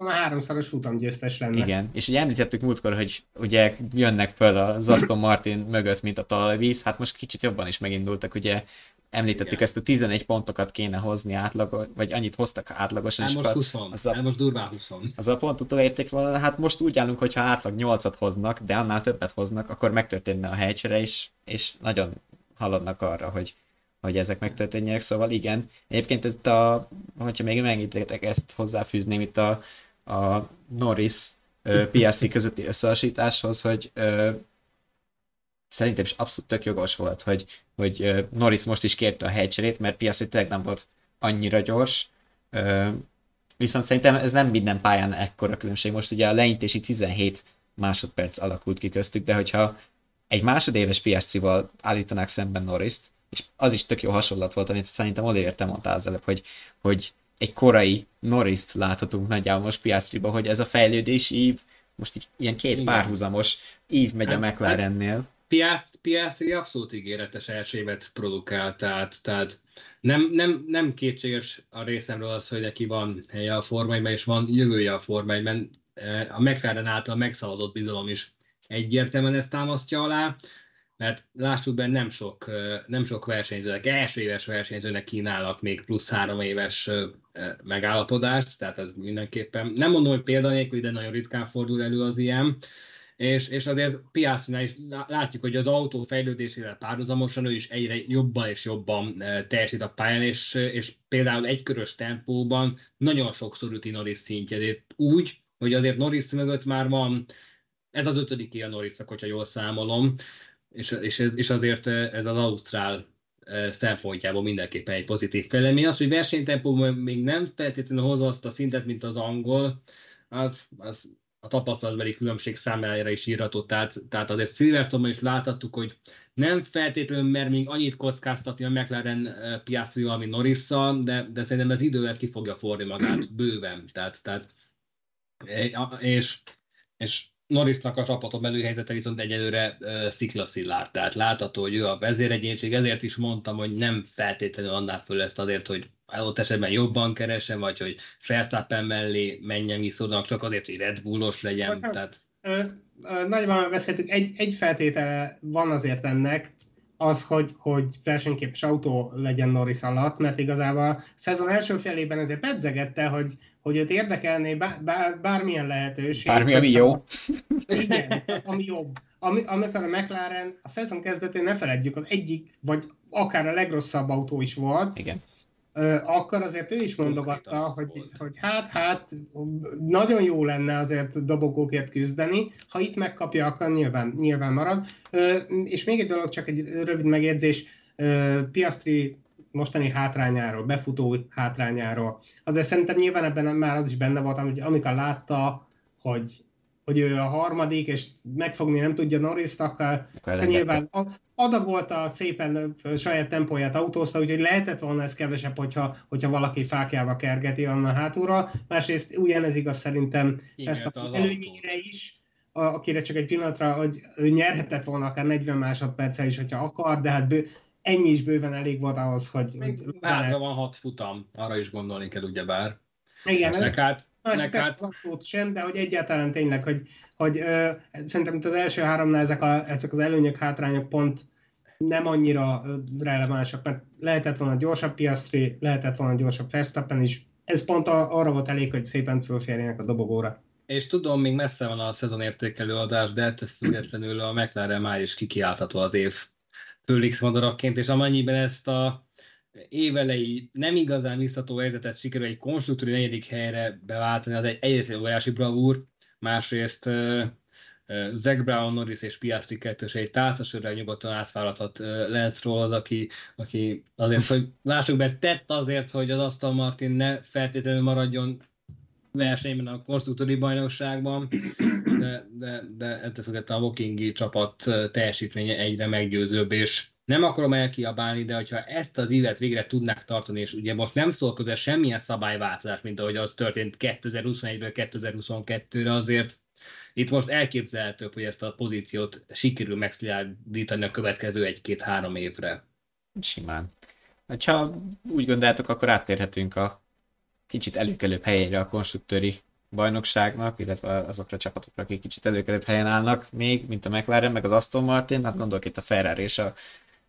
a háromszoros futamgyőztes lenne. Igen, és ugye említettük múltkor, hogy ugye jönnek föl az Aston Martin mögött, mint a talajvíz, hát most kicsit jobban is megindultak, ugye említettük Igen. ezt a 11 pontokat kéne hozni átlag, vagy annyit hoztak átlagosan. El most 20, az a, most durván 20. Az a pont érték volna, hát most úgy állunk, hogyha átlag 8-at hoznak, de annál többet hoznak, akkor megtörténne a helycsere is, és nagyon haladnak arra, hogy, hogy ezek megtörténjenek, szóval igen. Egyébként ezt a, hogyha még megengedtek ezt hozzáfűzném itt a, a Norris PRC közötti összehasonlításhoz, hogy szerintem is abszolút tök jogos volt, hogy, hogy Norris most is kérte a helycserét, mert Piastri tényleg nem volt annyira gyors, viszont szerintem ez nem minden pályán ekkora különbség. Most ugye a leintési 17 másodperc alakult ki köztük, de hogyha egy másodéves Piastrival állítanák szemben Norris-t, és az is tök jó hasonlat volt, amit szerintem Oliver te mondtál az előbb, hogy, hogy egy korai Norris-t láthatunk nagyjából most Piastriba, hogy ez a fejlődés ív, most így ilyen két Igen. párhuzamos ív megy hát, a McLarennél. Piast, Piastri abszolút ígéretes első évet produkál, tehát, tehát nem, nem, nem kétséges a részemről az, hogy neki van helye a formányban, és van jövője a formányban. A McLaren által megszavazott bizalom is egyértelműen ezt támasztja alá mert lássuk be, nem sok, nem sok versenyzőnek, első éves versenyzőnek kínálnak még plusz három éves megállapodást, tehát ez mindenképpen, nem mondom, hogy példanélkül, de nagyon ritkán fordul elő az ilyen, és, és azért Piastrinál is látjuk, hogy az autó fejlődésével párhuzamosan ő is egyre jobban és jobban teljesít a pályán, és, és például egykörös tempóban nagyon sokszor üti Norris szintjét, úgy, hogy azért Norris mögött már van, ez az ötödik a Norrisnak, hogyha jól számolom, és, és, és azért ez az Ausztrál eh, szempontjából mindenképpen egy pozitív fejlemény. Az, hogy versenytempóban még nem feltétlenül hozza azt a szintet, mint az angol, az, az, a tapasztalatbeli különbség számára is írható. Tehát, tehát azért Silverstone-ban is láthattuk, hogy nem feltétlenül mer még annyit kockáztatni a McLaren piastrival, mint norris de, de szerintem ez idővel ki fogja forni magát bőven. Tehát, tehát és, és Norrisnak a csapaton belül helyzete viszont egyelőre uh, sziklaszillár, tehát látható, hogy ő a vezéregyénység, ezért is mondtam, hogy nem feltétlenül annál föl ezt azért, hogy adott esetben jobban keresem, vagy hogy Verstappen mellé menjen viszonylag, csak azért, hogy Red Bullos legyen. Tehát... Ö, ö, nagyban beszéltük, egy, egy feltétele van azért ennek, az, hogy, hogy versenyképes autó legyen Norris alatt, mert igazából a szezon első felében ezért pedzegette, hogy, hogy őt érdekelné bár, bár, bármilyen lehetőség. Bármi, ami jó. Igen, ami jobb. Ami, amikor a McLaren a szezon kezdetén ne feledjük, az egyik, vagy akár a legrosszabb autó is volt. Igen akkor azért ő is mondogatta, hogy, hogy hát, hát nagyon jó lenne azért dobogókért küzdeni, ha itt megkapja, akkor nyilván, nyilván marad. És még egy dolog, csak egy rövid megjegyzés, Piastri mostani hátrányáról, befutó hátrányáról. Azért szerintem nyilván ebben már az is benne volt, hogy amikor látta, hogy hogy ő a harmadik, és megfogni nem tudja Norris-t, akkor, akkor nyilván adagolta szépen saját tempóját autózta, úgyhogy lehetett volna ez kevesebb, hogyha, hogyha valaki fákjával kergeti annak hátulra. Másrészt ugyanez igaz szerintem Igen, ezt a előnyére is, akire csak egy pillanatra, hogy ő nyerhetett volna akár 40 másodperccel is, hogyha akar, de hát bő, ennyi is bőven elég volt ahhoz, hogy... Még van hat futam, arra is gondolni kell ugyebár. Igen, ez, hát Másik hát... sem, de hogy egyáltalán tényleg, hogy, hogy ö, szerintem itt az első háromnál ezek, a, ezek az előnyök, hátrányok pont nem annyira relevánsak, mert lehetett volna gyorsabb Piastri, lehetett volna gyorsabb Verstappen is. Ez pont a, arra volt elég, hogy szépen fölférjenek a dobogóra. És tudom, még messze van a szezonértékelő adás, de ettől függetlenül a McLaren már is kikiáltható az év Fölix madarakként, és amennyiben ezt a évelei nem igazán visszató helyzetet sikerül egy konstruktúri negyedik helyre beváltani, az egy egyrészt egy óriási bravúr, másrészt uh, Zach Brown, Norris és Piastri kettős egy tárcasörrel nyugodtan átvállhathat uh, Lance Roll, aki, aki azért, hogy lássuk be, tett azért, hogy az Aston Martin ne feltétlenül maradjon versenyben a konstruktúri bajnokságban, de, de, de ettől a Wokingi csapat teljesítménye egyre meggyőzőbb, és nem akarom elkiabálni, de hogyha ezt az évet végre tudnák tartani, és ugye most nem szól közel semmilyen szabályváltozás, mint ahogy az történt 2021-ről 2022-re, azért itt most elképzelhető, hogy ezt a pozíciót sikerül megszilárdítani a következő egy-két-három évre. Simán. Ha úgy gondoltok, akkor áttérhetünk a kicsit előkelőbb helyére a konstruktőri bajnokságnak, illetve azokra a csapatokra, akik kicsit előkelőbb helyen állnak még, mint a McLaren, meg az Aston Martin, hát gondolok itt a Ferrari és a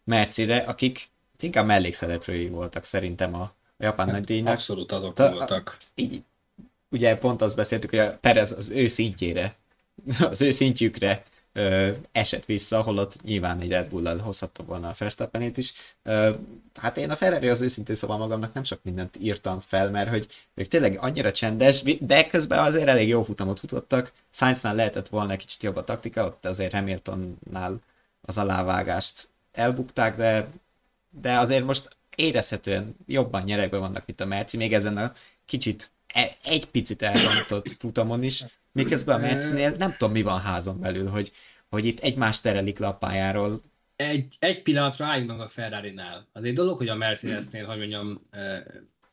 Mercire, akik inkább mellékszereplői voltak szerintem a, japán hát, nagydíjnak. Abszolút azok Ta, voltak. Így, ugye pont azt beszéltük, hogy a Perez az ő szintjére, az ő szintjükre ö, esett vissza, holott nyilván egy Red Bull-lal hozhatta volna a Verstappenét is. Ö, hát én a Ferrari az őszintén szóval magamnak nem sok mindent írtam fel, mert hogy ők tényleg annyira csendes, de közben azért elég jó futamot futottak. Sainznál lehetett volna egy kicsit jobb a taktika, ott azért Hamiltonnál az alávágást elbukták, de, de azért most érezhetően jobban nyerekbe vannak, mint a Merci, még ezen a kicsit e, egy picit elrontott futamon is, miközben a Mercinél nem tudom, mi van házon belül, hogy, hogy itt egymást terelik le a pályáról. Egy, egy pillanatra álljunk meg a Ferrari-nál. Az egy dolog, hogy a Mercedesnél, hogy mondjam,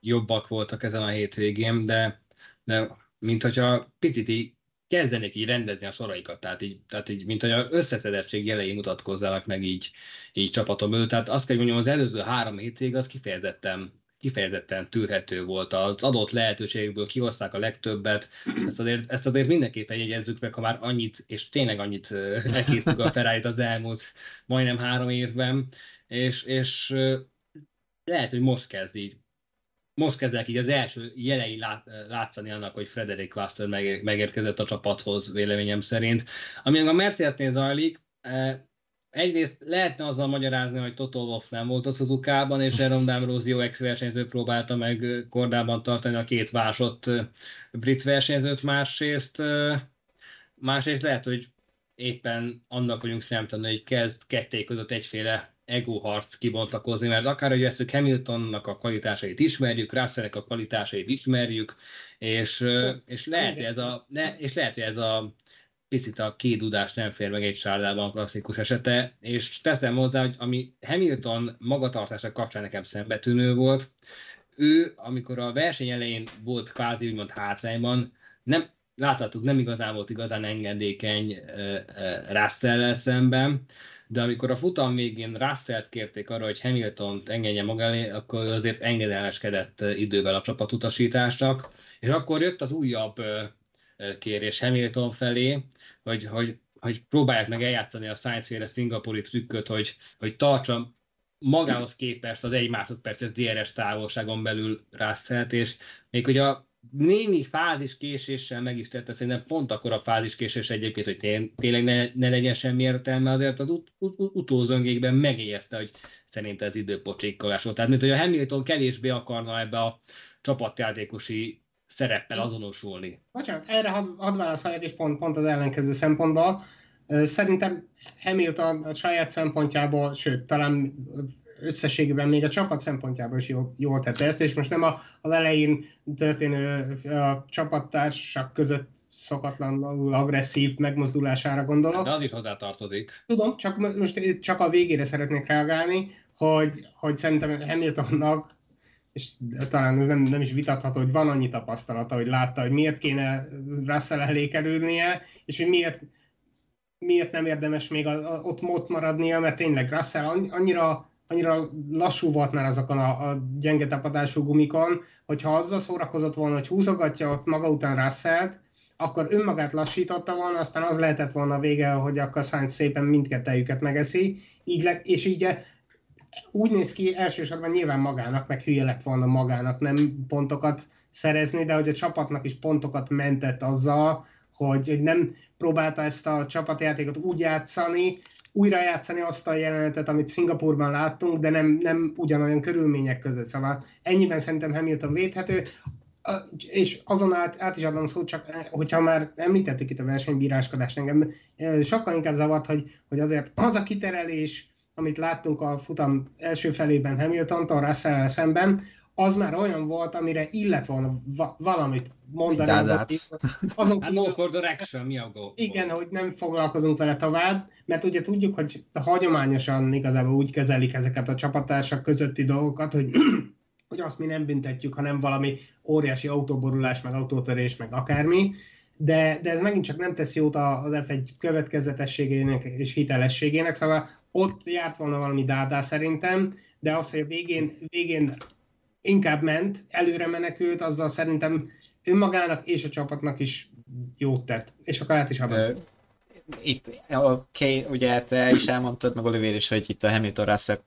jobbak voltak ezen a hétvégén, de, de mint hogyha picit így kezdenek így rendezni a soraikat, tehát így, tehát így mint hogy az összeszedettség jelei mutatkozzanak meg így, így csapatom belül. Tehát azt kell mondjam, az előző három hétvég az kifejezetten kifejezetten tűrhető volt. Az adott lehetőségből kihozták a legtöbbet. Ezt azért, ezt azért mindenképpen jegyezzük meg, ha már annyit, és tényleg annyit elkészítük a ferrari az elmúlt majdnem három évben, és, és lehet, hogy most kezd így most kezdek így az első jelei lát, látszani annak, hogy Frederick Waster megérkezett a csapathoz, véleményem szerint. Ami a Mercedesnél zajlik, eh, egyrészt lehetne azzal magyarázni, hogy Toto Wolff nem volt a Suzuka-ban, és Jerome D'Ambrosio ex-versenyző próbálta meg kordában tartani a két vásott eh, brit versenyzőt, másrészt, eh, másrészt lehet, hogy éppen annak vagyunk szemtanú, hogy kezd ketté között egyféle ego harc kibontakozni, mert akár, hogy veszük Hamiltonnak a kvalitásait ismerjük, Russellnek a kvalitásait ismerjük, és, és, lehet, hogy ez a, ne, és lehet, hogy ez a picit a kédudás nem fér meg egy sárdában klasszikus esete, és teszem hozzá, hogy ami Hamilton magatartása kapcsán nekem szembetűnő volt, ő, amikor a verseny elején volt kvázi úgymond hátrányban, nem, láthattuk, nem igazán volt igazán engedékeny uh, uh, russell szemben, de amikor a futam végén Russellt kérték arra, hogy hamilton engedje maga elé, akkor azért engedelmeskedett idővel a csapatutasításnak, és akkor jött az újabb kérés Hamilton felé, hogy, hogy, hogy próbálják meg eljátszani a science-féle szingapúri trükköt, hogy, hogy tartsa magához képest az egy másodperces DRS távolságon belül Russellt, és még hogy a némi fázis késéssel meg is tette, szerintem pont akkor a fázis késés egyébként, hogy tény, tényleg ne, ne legyen semmi értelme, azért az ut, ut, utózöngékben megélyezte, hogy szerint ez időpocsékolás volt. Tehát, mint hogy a Hamilton kevésbé akarna ebbe a csapatjátékosi szereppel azonosulni. Bocsánat, erre hadd had válaszoljak, és pont, pont az ellenkező szempontból. Szerintem Hamilton a saját szempontjából, sőt, talán összességében még a csapat szempontjából is jól, jól tette ezt, és most nem a, az elején történő a csapattársak között szokatlanul agresszív megmozdulására gondolok. De az is hozzá tartozik. Tudom, csak most csak a végére szeretnék reagálni, hogy, hogy szerintem Hamiltonnak és talán ez nem, nem is vitatható, hogy van annyi tapasztalata, hogy látta, hogy miért kéne Russell elé kerülnie, és hogy miért, miért nem érdemes még a, a, ott, ott maradnia, mert tényleg Russell annyira annyira lassú volt már azokon a, a gyenge tapadású gumikon, hogyha azzal szórakozott volna, hogy húzogatja ott maga után russell akkor önmagát lassította volna, aztán az lehetett volna a vége, hogy akkor Sainz szépen mindkettejüket megeszi, így le, és így úgy néz ki elsősorban nyilván magának, meg hülye lett volna magának nem pontokat szerezni, de hogy a csapatnak is pontokat mentett azzal, hogy nem próbálta ezt a csapatjátékot úgy játszani, újra játszani azt a jelenetet, amit Szingapurban láttunk, de nem, nem ugyanolyan körülmények között. Szóval ennyiben szerintem Hamilton védhető, és azon át, át is adom szót, csak hogyha már említettük itt a versenybíráskodást, engem sokkal inkább zavart, hogy, hogy azért az a kiterelés, amit láttunk a futam első felében Hamilton-tól Russell szemben, az már olyan volt, amire illet volna va- valamit mondani. Azok, azon hát no for direction, mi a go? Igen, hogy nem foglalkozunk vele tovább, mert ugye tudjuk, hogy hagyományosan igazából úgy kezelik ezeket a csapattársak közötti dolgokat, hogy hogy azt mi nem büntetjük, hanem valami óriási autóborulás, meg autótörés, meg akármi, de, de ez megint csak nem tesz jót az F1 következetességének és hitelességének, szóval ott járt volna valami dádá szerintem, de az, hogy a végén, végén inkább ment, előre menekült, azzal szerintem önmagának és a csapatnak is jót tett. És akkor át is adom. Itt, oké, ugye te is elmondtad, meg Oliver is, hogy itt a Hamilton Russell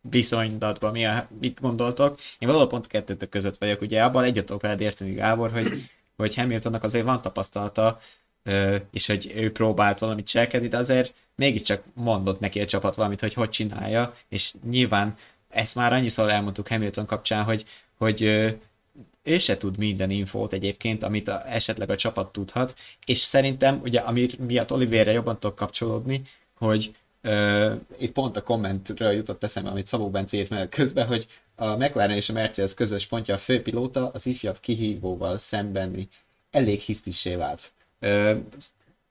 viszonylatban mi a, mit gondoltok. Én valahol pont kettőtök között vagyok, ugye abban egyet tudok veled érteni, Gábor, hogy, hogy Hamiltonnak azért van tapasztalata, és hogy ő próbált valamit cselkedni, de azért mégiscsak mondott neki a csapat valamit, hogy hogy csinálja, és nyilván ezt már annyiszor elmondtuk Hamilton kapcsán, hogy, hogy ő se tud minden infót egyébként, amit a, esetleg a csapat tudhat, és szerintem, ugye, ami miatt Oliverre jobban tudok kapcsolódni, hogy uh, itt pont a kommentről jutott eszembe, amit Szabó Bence írt meg közben, hogy a McLaren és a Mercedes közös pontja a főpilóta az ifjabb kihívóval szembenni elég hisztissé vált. Uh,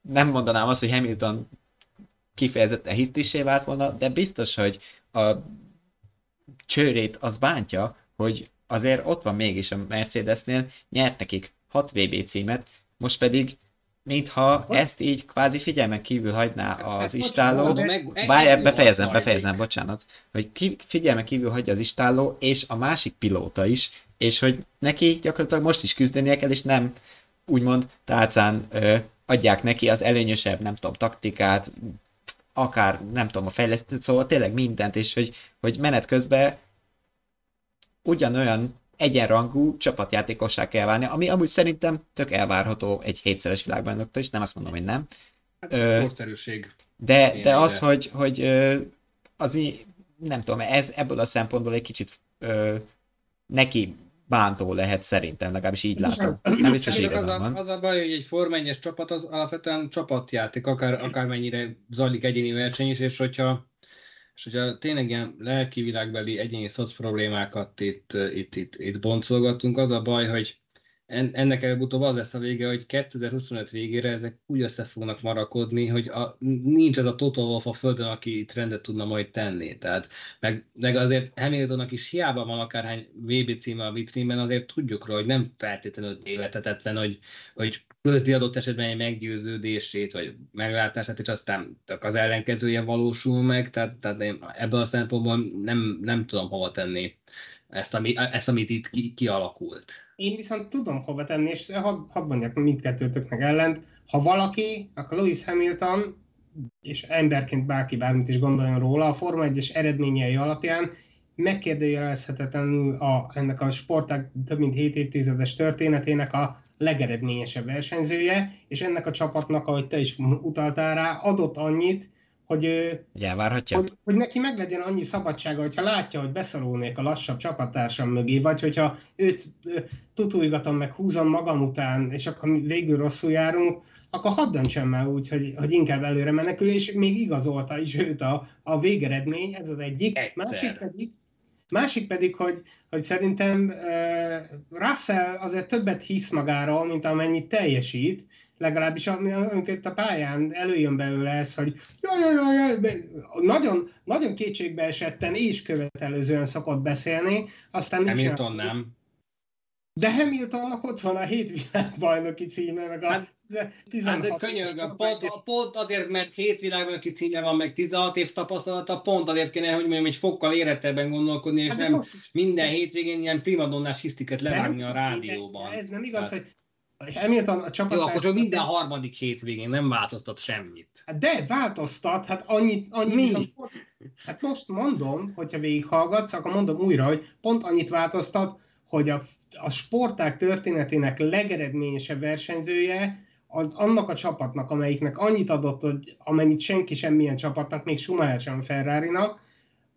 nem mondanám azt, hogy Hamilton kifejezetten hisztissé vált volna, de biztos, hogy a csőrét az bántja, hogy azért ott van mégis a Mercedesnél, nyert nekik 6 VB címet, most pedig mintha ezt így kvázi figyelmen kívül hagyná az istálló, bár befejezem, befejezem, bocsánat, hogy ki, figyelmen kívül hagyja az istálló, és a másik pilóta is, és hogy neki gyakorlatilag most is küzdenie kell, és nem úgymond tálcán ö, adják neki az előnyösebb, nem tudom, taktikát, akár, nem tudom, a fejlesztő, szóval tényleg mindent, és hogy, hogy menet közben ugyanolyan egyenrangú csapatjátékossá kell válni, ami amúgy szerintem tök elvárható egy hétszeres világbajnoktól, és nem azt mondom, hogy nem. Hát Ö, de, de az, hogy, hogy az így, nem tudom, ez ebből a szempontból egy kicsit ö, neki bántó lehet szerintem, legalábbis így látom. Nem biztos, hogy az, a, az a baj, hogy egy formányos csapat az alapvetően csapatjáték, akár, akármennyire zajlik egyéni verseny is, és hogyha És hogyha tényleg ilyen lelki világbeli egyéni szoc problémákat itt, itt, itt, itt boncolgatunk, az a baj, hogy ennek előbb-utóbb az lesz a vége, hogy 2025 végére ezek úgy össze fognak marakodni, hogy a, nincs ez a Total Wolf a földön, aki itt rendet tudna majd tenni. Tehát, meg, meg azért Hamiltonnak is hiába van akárhány VB címe a vitrínben, azért tudjuk róla, hogy nem feltétlenül életetetlen, hogy, hogy közli adott esetben egy meggyőződését, vagy meglátását, és aztán az ellenkezője valósul meg, tehát, tehát én ebből a szempontból nem, nem tudom hova tenni ezt, ami, ezt amit itt ki, kialakult. Én viszont tudom hova tenni, és hadd had mondjak mindkettőtöknek ellent. Ha valaki, akkor Lewis Hamilton, és emberként bárki bármit is gondoljon róla, a Forma 1-es eredményei alapján megkérdőjelezhetetlenül a, ennek a sportág több mint 7 évtizedes történetének a legeredményesebb versenyzője, és ennek a csapatnak, ahogy te is utaltál rá, adott annyit, hogy, hogy elvárhatja? Hogy, hogy neki meglegyen annyi szabadsága, hogyha látja, hogy beszorulnék a lassabb csapattársam mögé, vagy hogyha őt tutulgatom meg, húzom magam után, és akkor végül rosszul járunk, akkor hadd döntsem el úgy, hogy, hogy inkább előre menekül, és még igazolta is őt a, a végeredmény, ez az egyik. Egyszer. Másik pedig, Másik pedig, hogy, hogy szerintem uh, Russell azért többet hisz magáról, mint amennyit teljesít, legalábbis itt a pályán előjön belőle ez, hogy jaj, jaj, jaj, nagyon, nagyon kétségbe esetten és követelőzően szokott beszélni, aztán Hamilton nem. nem. De Hamiltonnak ott van a hét világbajnoki címe, meg a hát, 16 hát, könyörgöm, pont, pont azért, mert hét világbajnoki címe van, meg 16 év tapasztalata, pont azért kéne, hogy mondjam, egy fokkal érettebben gondolkodni, és hát, nem minden hétvégén ilyen primadonnás hisztiket levágni a rádióban. Ez nem igaz, hát. hogy Hamilton a csapat... Jó, akkor minden harmadik hétvégén nem változtat semmit. Hát de változtat, hát annyit, annyit Mi? Viszont, hát most mondom, hogyha végighallgatsz, akkor mondom újra, hogy pont annyit változtat, hogy a, a sporták történetének legeredményesebb versenyzője az annak a csapatnak, amelyiknek annyit adott, hogy amennyit senki semmilyen csapatnak, még Schumacher sem ferrari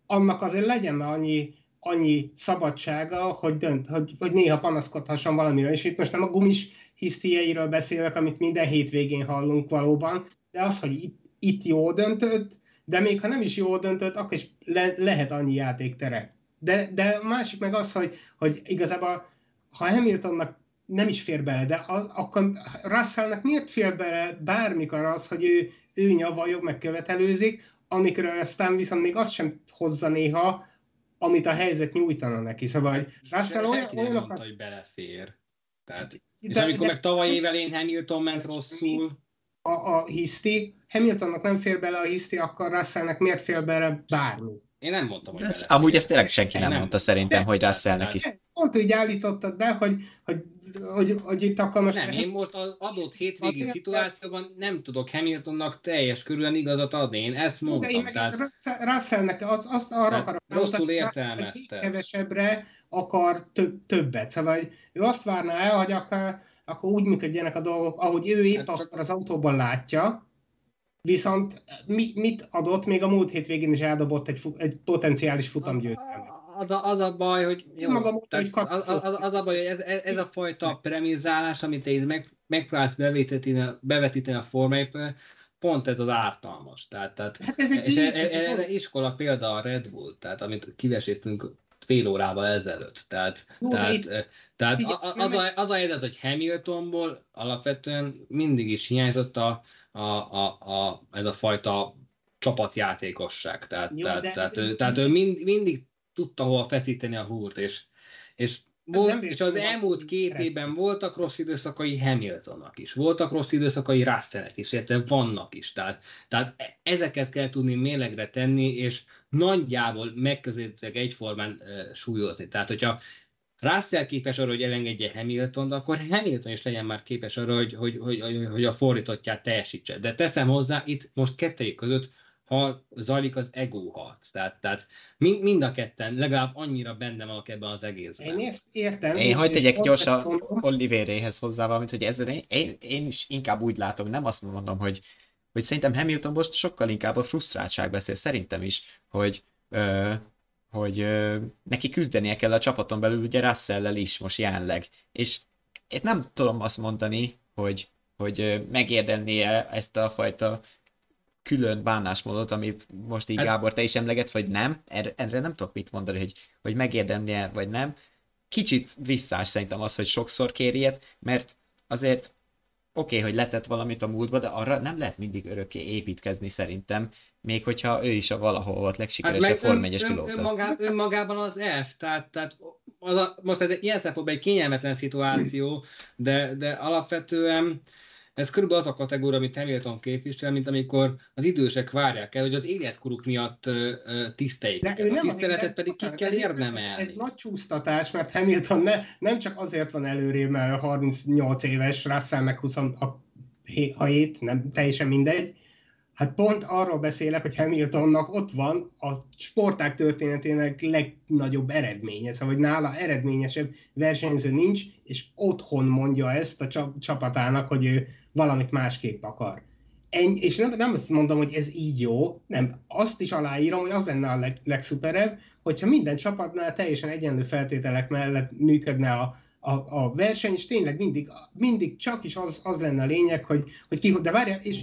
annak azért legyen annyi, annyi szabadsága, hogy, dönt, hogy, hogy néha panaszkodhasson valamire. És itt most nem a gumis hisztieiről beszélek, amit minden hétvégén hallunk valóban, de az, hogy itt, itt jó döntött, de még ha nem is jó döntött, akkor is le, lehet annyi játéktere. De, de a másik meg az, hogy, hogy igazából ha Hamiltonnak nem is fér bele, de az, akkor Russellnek miért fér bele bármikor az, hogy ő, ő nyavaljuk, meg követelőzik, amikor aztán viszont még azt sem hozza néha, amit a helyzet nyújtana neki. Szóval, hogy Russell olyan, olyanokat... mondta, hogy belefér. Tehát és de, amikor de, meg tavaly év elén Hamilton ment rosszul. A, a hiszti, Hamiltonnak nem fér bele a hiszti, akkor Russellnek miért fér bele bármi? Én nem mondtam, hogy ez, Amúgy ezt tényleg senki nem, nem mondta szerintem, hogy Russellnek is. Pont úgy állítottad be, hogy, hogy, hogy, hogy itt akkor most... Nem, én most az adott hétvégi szituációban nem tudok Hamiltonnak teljes körülön igazat adni, én ezt mondtam. De én tehát... Russellnek az, azt arra akarom rosszul értelmezte. Kevesebbre akar több, többet. Szóval ő azt várná el, hogy akkor, akkor úgy működjenek a dolgok, ahogy ő épp hát csak... az autóban látja, Viszont mi, mit adott? Még a múlt hétvégén is eldobott egy, egy potenciális futamgyőzelmet. Az, az, az a baj, hogy, jó, Maga tehát az, az, az, az a baj, hogy ez, ez, ez a fajta premizálás, amit te meg, megpróbálsz bevetíteni, bevetíteni a formájában, pont ez az ártalmas. Tehát, tehát, hát ez egy és erre, erre iskola példa a Red Bull, tehát amit kiveséztünk fél órával ezelőtt. Tehát, Jó, tehát, itt, tehát így, az, a, az a helyzet, hogy Hamiltonból alapvetően mindig is hiányzott a, a, a, a, ez a fajta csapatjátékosság. Tehát, Jó, tehát, tehát, ő, tehát ő mind, mindig tudta hova feszíteni a húrt, és, és volt, és az elmúlt két évben voltak rossz időszakai Hamiltonnak is, voltak rossz időszakai Russellnek is, illetve vannak is. Tehát, tehát e, ezeket kell tudni mélegre tenni, és nagyjából megközelítőleg egyformán uh, súlyozni. Tehát, hogyha Russell képes arra, hogy elengedje Hamilton, akkor Hamilton is legyen már képes arra, hogy, hogy, hogy, hogy a fordítottját teljesítse. De teszem hozzá, itt most kettőjük között ha zajlik az ego harc. Tehát, tehát mind, mind a ketten legalább annyira benne vannak ebben az egészben. Én értem. Én hagyd tegyek gyorsan Olivéréhez hozzá valamit, hogy ezzel én, én is inkább úgy látom, nem azt mondom, hogy, hogy szerintem Hamilton most sokkal inkább a frusztráltság beszél, szerintem is, hogy ö, hogy ö, neki küzdenie kell a csapaton belül, ugye russell is most jelenleg. És én nem tudom azt mondani, hogy, hogy megérdenie ezt a fajta külön bánásmódot, amit most így Hát- Gábor te is emlegetsz, vagy nem, erre, erre nem tudok mit mondani, hogy, hogy megérdemli vagy nem. Kicsit visszás szerintem az, hogy sokszor kér ilyet, mert azért oké, okay, hogy letett valamit a múltba, de arra nem lehet mindig örökké építkezni szerintem, még hogyha ő is a valahol volt legsikeresebb hát Form 1-es pilóta. önmagá, önmagában az F, tehát, tehát az a, most ez ilyen szempontból egy kényelmetlen szituáció, de, de alapvetően ez körülbelül az a kategória, amit Hamilton képvisel, mint amikor az idősek várják el, hogy az életkoruk miatt tiszteljék. A nem tiszteletet pedig ki kell ez- érdemelni. Ez nagy csúsztatás, mert Hamilton ne, nem csak azért van előrébb, mert 38 éves, Russell meg 20 a, a 7, nem teljesen mindegy. Hát pont arról beszélek, hogy Hamiltonnak ott van a sporták történetének legnagyobb eredménye, szóval hogy nála eredményesebb versenyző nincs, és otthon mondja ezt a csa- csapatának, hogy ő valamit másképp akar. Ennyi, és nem, nem azt mondom, hogy ez így jó, nem. Azt is aláírom, hogy az lenne a leg, legszuperebb, hogyha minden csapatnál teljesen egyenlő feltételek mellett működne a, a, a verseny, és tényleg mindig, mindig csak is az, az lenne a lényeg, hogy, hogy ki, de várjál, és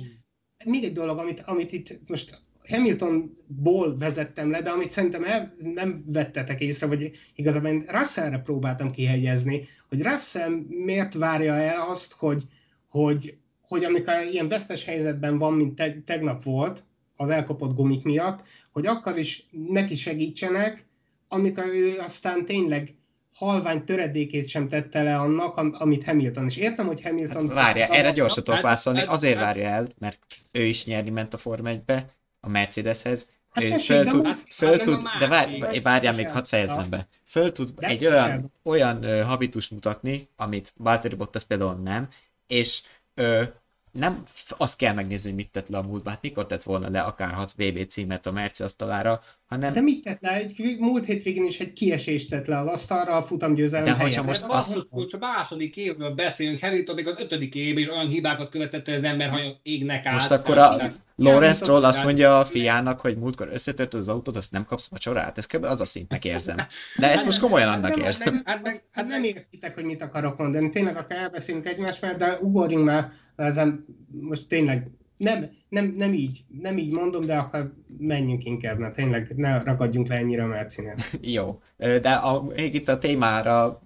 még egy dolog, amit, amit itt most Hamiltonból vezettem le, de amit szerintem el, nem vettetek észre, vagy igazából én Russellre próbáltam kihegyezni, hogy Russell miért várja el azt, hogy, hogy, hogy amikor ilyen vesztes helyzetben van, mint te, tegnap volt, az elkopott gumik miatt, hogy akkor is neki segítsenek, amikor ő aztán tényleg halvány töredékét sem tette le annak, am- amit Hamilton. És értem, hogy Hamilton... Hát várja, erre gyorsan tudok Hát- válaszolni, hát- azért hát- várja el, mert ő is nyerni ment a Form 1-be, a Mercedeshez, Hát ő föl tud, föl hát tud, de várj, várjál még, hadd fejezzem be. Föl tud De egy olyan, olyan ö, habitust mutatni, amit Valtteri Bottas például nem, és ö, nem azt kell megnézni, hogy mit tett le a múltban, hát mikor tett volna le akár 6 VB címet a Merci asztalára, hanem De mit tett le? Egy, múlt hétvégén is egy kiesést tett le az asztalra a futamgyőzelem De helyett. most Ez azt- az- Most a második évről beszélünk, Hamilton még az ötödik évben is olyan hibákat követett, hogy az ember haja égnek át. most akkor a Lawrence azt Hát- mondja a fiának, hogy múltkor összetört az autót, azt nem kapsz vacsorát. Ez kb. az a szintnek érzem. De ezt most komolyan annak nem, érzem. Nem, Hát meg- hát hát nem értitek, hogy mit akarok mondani. Tényleg akár elbeszélünk egymás mellett, de ugorjunk már ezen, most tényleg nem, nem, nem, így, nem így mondom, de akkor menjünk inkább, mert tényleg ne ragadjunk le ennyire a Mercinél. Jó, de a, még itt a témára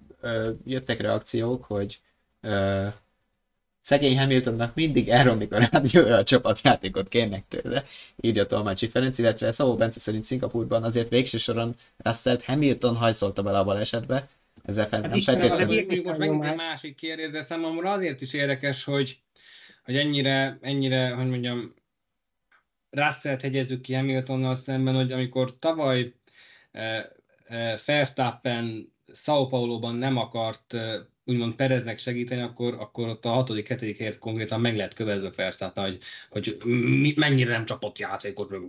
jöttek reakciók, hogy szegény Hamiltonnak mindig elromlik a rádiója, a csapatjátékot kérnek tőle, írja Tolmácsi Ferenc, illetve Szabó Bence szerint Szingapurban azért végső soron Russellt Hamilton hajszolta bele a balesetbe, ezzel fel Hát nem feltétlenül. most megint egy másik kérdés, de számomra azért is érdekes, hogy, hogy ennyire, ennyire, hogy mondjam, Russell-t hegyezzük ki Hamiltonnal szemben, hogy amikor tavaly eh, eh, Verstappen Sao Paulo-ban nem akart eh, úgymond Pereznek segíteni, akkor, akkor ott a hatodik, hetedik helyet konkrétan meg lehet kövezve Verstappen, hogy, hogy mi, mennyire nem csapott játékos, meg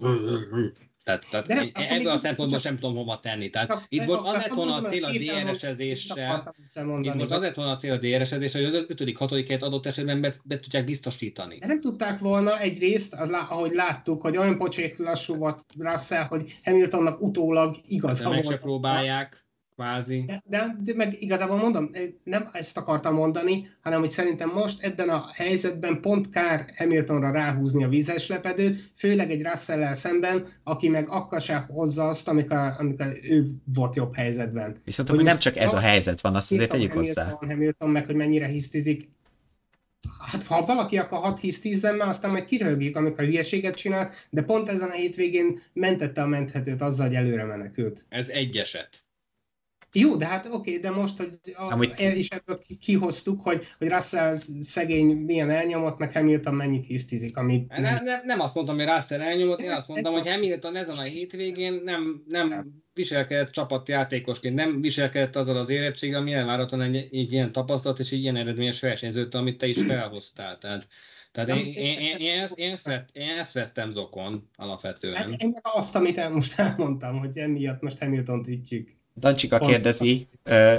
tehát, tehát nem, ebből a szempontból sem tudom hova tenni. Tehát Csak- itt most az lett volna a cél a DRS-ezéssel, itt most az lett volna a cél a DRS-ezéssel, hogy az ötödik, hatodik helyet adott esetben be, be tudják biztosítani. De nem tudták volna egyrészt, ahogy láttuk, hogy olyan pocsék lassú volt Russell, hogy Hamiltonnak utólag igaza meg volt. se próbálják, kvázi. De, de, de meg igazából mondom, nem ezt akartam mondani, hanem hogy szerintem most ebben a helyzetben pont kár Hamiltonra ráhúzni a vízes lepedőt, főleg egy russell szemben, aki meg akkor sem hozza azt, amikor, amikor ő volt jobb helyzetben. Viszont Hogy nem csak ez a helyzet van, azt azért tegyük Hamilton, hozzá. Hamilton meg, hogy mennyire hisztizik. Hát ha valaki akar hat hisztizzen, mert aztán meg kirögjük, amikor hülyeséget csinál, de pont ezen a hétvégén mentette a menthetőt azzal, hogy előre menekült. Ez egy eset. Jó, de hát oké, de most, hogy a, Amúgy- és ebből ki- kihoztuk, hogy, hogy Russell szegény milyen elnyomott, meg Hamilton mennyit hisztizik, amit... Ne, ne, nem azt mondtam, hogy Russell elnyomott, én Ez- azt mondtam, ez hogy a- Hamilton ezen a hétvégén nem, nem viselkedett csapatjátékosként, nem viselkedett azzal az érettséggel, ami elvárhatóan egy, egy ilyen tapasztalat és egy ilyen eredményes versenyzőt, amit te is felhoztál. Tehát, tehát én, én, én, én, ezt, én, ezt vett, én ezt vettem zokon alapvetően. Hát ennek azt, amit el, most elmondtam, hogy emiatt most Hamilton-t ütjük. Dancsika kérdezi,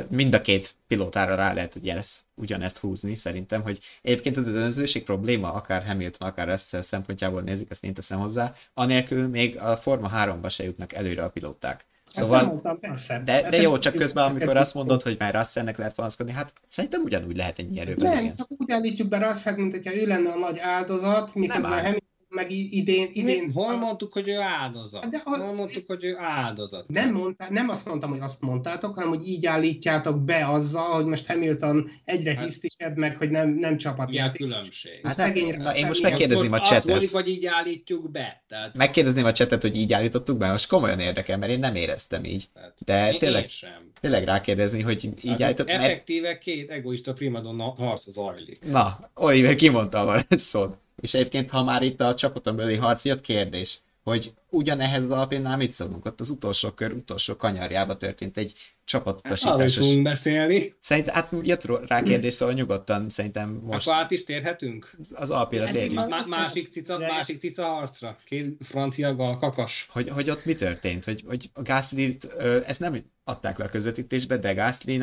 mind a két pilótára rá lehet ugye ezt, ugyanezt húzni szerintem, hogy egyébként az önzőség probléma, akár Hamilton, akár Russell szempontjából nézzük, ezt én teszem hozzá, anélkül még a Forma 3-ba se jutnak előre a pilóták. Ezt Szóval, mondtam, persze. de, de ezt- jó, csak közben, ezt- amikor azt mondod, hogy már Russellnek lehet panaszkodni, hát szerintem ugyanúgy lehet ennyi erőben. Nem, igen. csak úgy állítjuk be Russell, mint hogyha ő lenne a nagy áldozat, miközben. Hamilton meg idén... idén Hol mondtuk, hogy ő áldozat? De a... Hol mondtuk, hogy ő áldozat? Nem, mondta, nem azt mondtam, hogy azt mondtátok, hanem hogy így állítjátok be azzal, hogy most Hamilton egyre hát, hisztisebb meg, hogy nem, nem. Mi a különbség? Hát szegényre, na, én most megkérdezném a csetet. Mondjuk, vagy így állítjuk be. Tehát... Megkérdezném a csetet, hogy így állítottuk be, most komolyan érdekel, mert én nem éreztem így. De én tényleg, én sem. tényleg rákérdezni, hogy így hát, állított. Effektíve mert... két egoista primadonna harc zajlik. Na, Oliver kimondta a szót. És egyébként, ha már itt a csapaton belüli harc jött, kérdés, hogy ugyanehhez az alapjánál mit szólunk? Ott az utolsó kör, utolsó kanyarjába történt egy csapatutasítás. Hát, beszélni. Szerintem, hát jött rá kérdés, szóval nyugodtan szerintem most... Akkor át is térhetünk? Az alapjára térjünk. Má- másik cica, másik cica harcra. Két francia gal, kakas. Hogy, hogy ott mi történt? Hogy, hogy a gasly ezt nem adták le a közvetítésbe, de gasly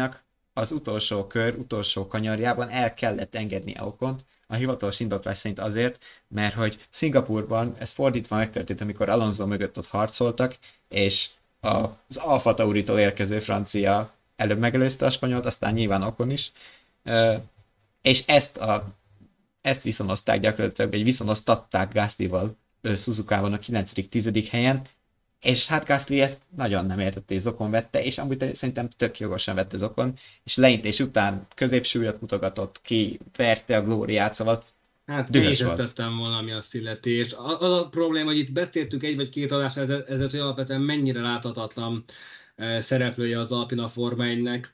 az utolsó kör, utolsó kanyarjában el kellett engedni Okont, a hivatalos indoklás szerint azért, mert hogy Szingapurban ez fordítva megtörtént, amikor Alonso mögött ott harcoltak, és az Alfa Tauritól érkező francia előbb megelőzte a spanyolt, aztán nyilván Okon is, és ezt, a, ezt viszonozták gyakorlatilag, vagy viszonoztatták Gasly-val Suzuka-ban a 9.-10. helyen, és hát Gasly ezt nagyon nem értette, és Zokon vette, és amúgy szerintem tök jogosan vette Zokon, és leintés után középsúlyot mutogatott ki, verte a glóriát, szóval Hát én is ezt tettem volna, ami azt illeti, és az a probléma, hogy itt beszéltünk egy vagy két adás ezért, hogy alapvetően mennyire láthatatlan eh, szereplője az Alpina Forma 1-nek.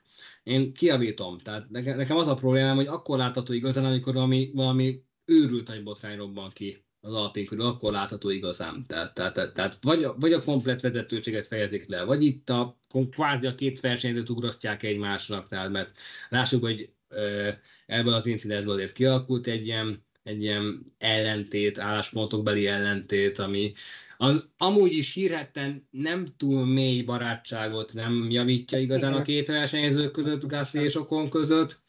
Én kiavítom, tehát nekem az a problémám, hogy akkor látható igazán, amikor valami, valami őrült nagy botrány robban ki az Alpin körül, akkor látható igazán. Tehát, tehát, tehát, tehát vagy, a, vagy a komplet vezetőséget fejezik le, vagy itt a kvázi a két versenyzőt ugrasztják egymásnak, tehát mert lássuk, hogy ebből az incidensből azért kialakult egy ilyen, egy ilyen ellentét, álláspontokbeli ellentét, ami az, amúgy is hírhetten nem túl mély barátságot nem javítja igazán a két versenyző között, Gasly és Okon között,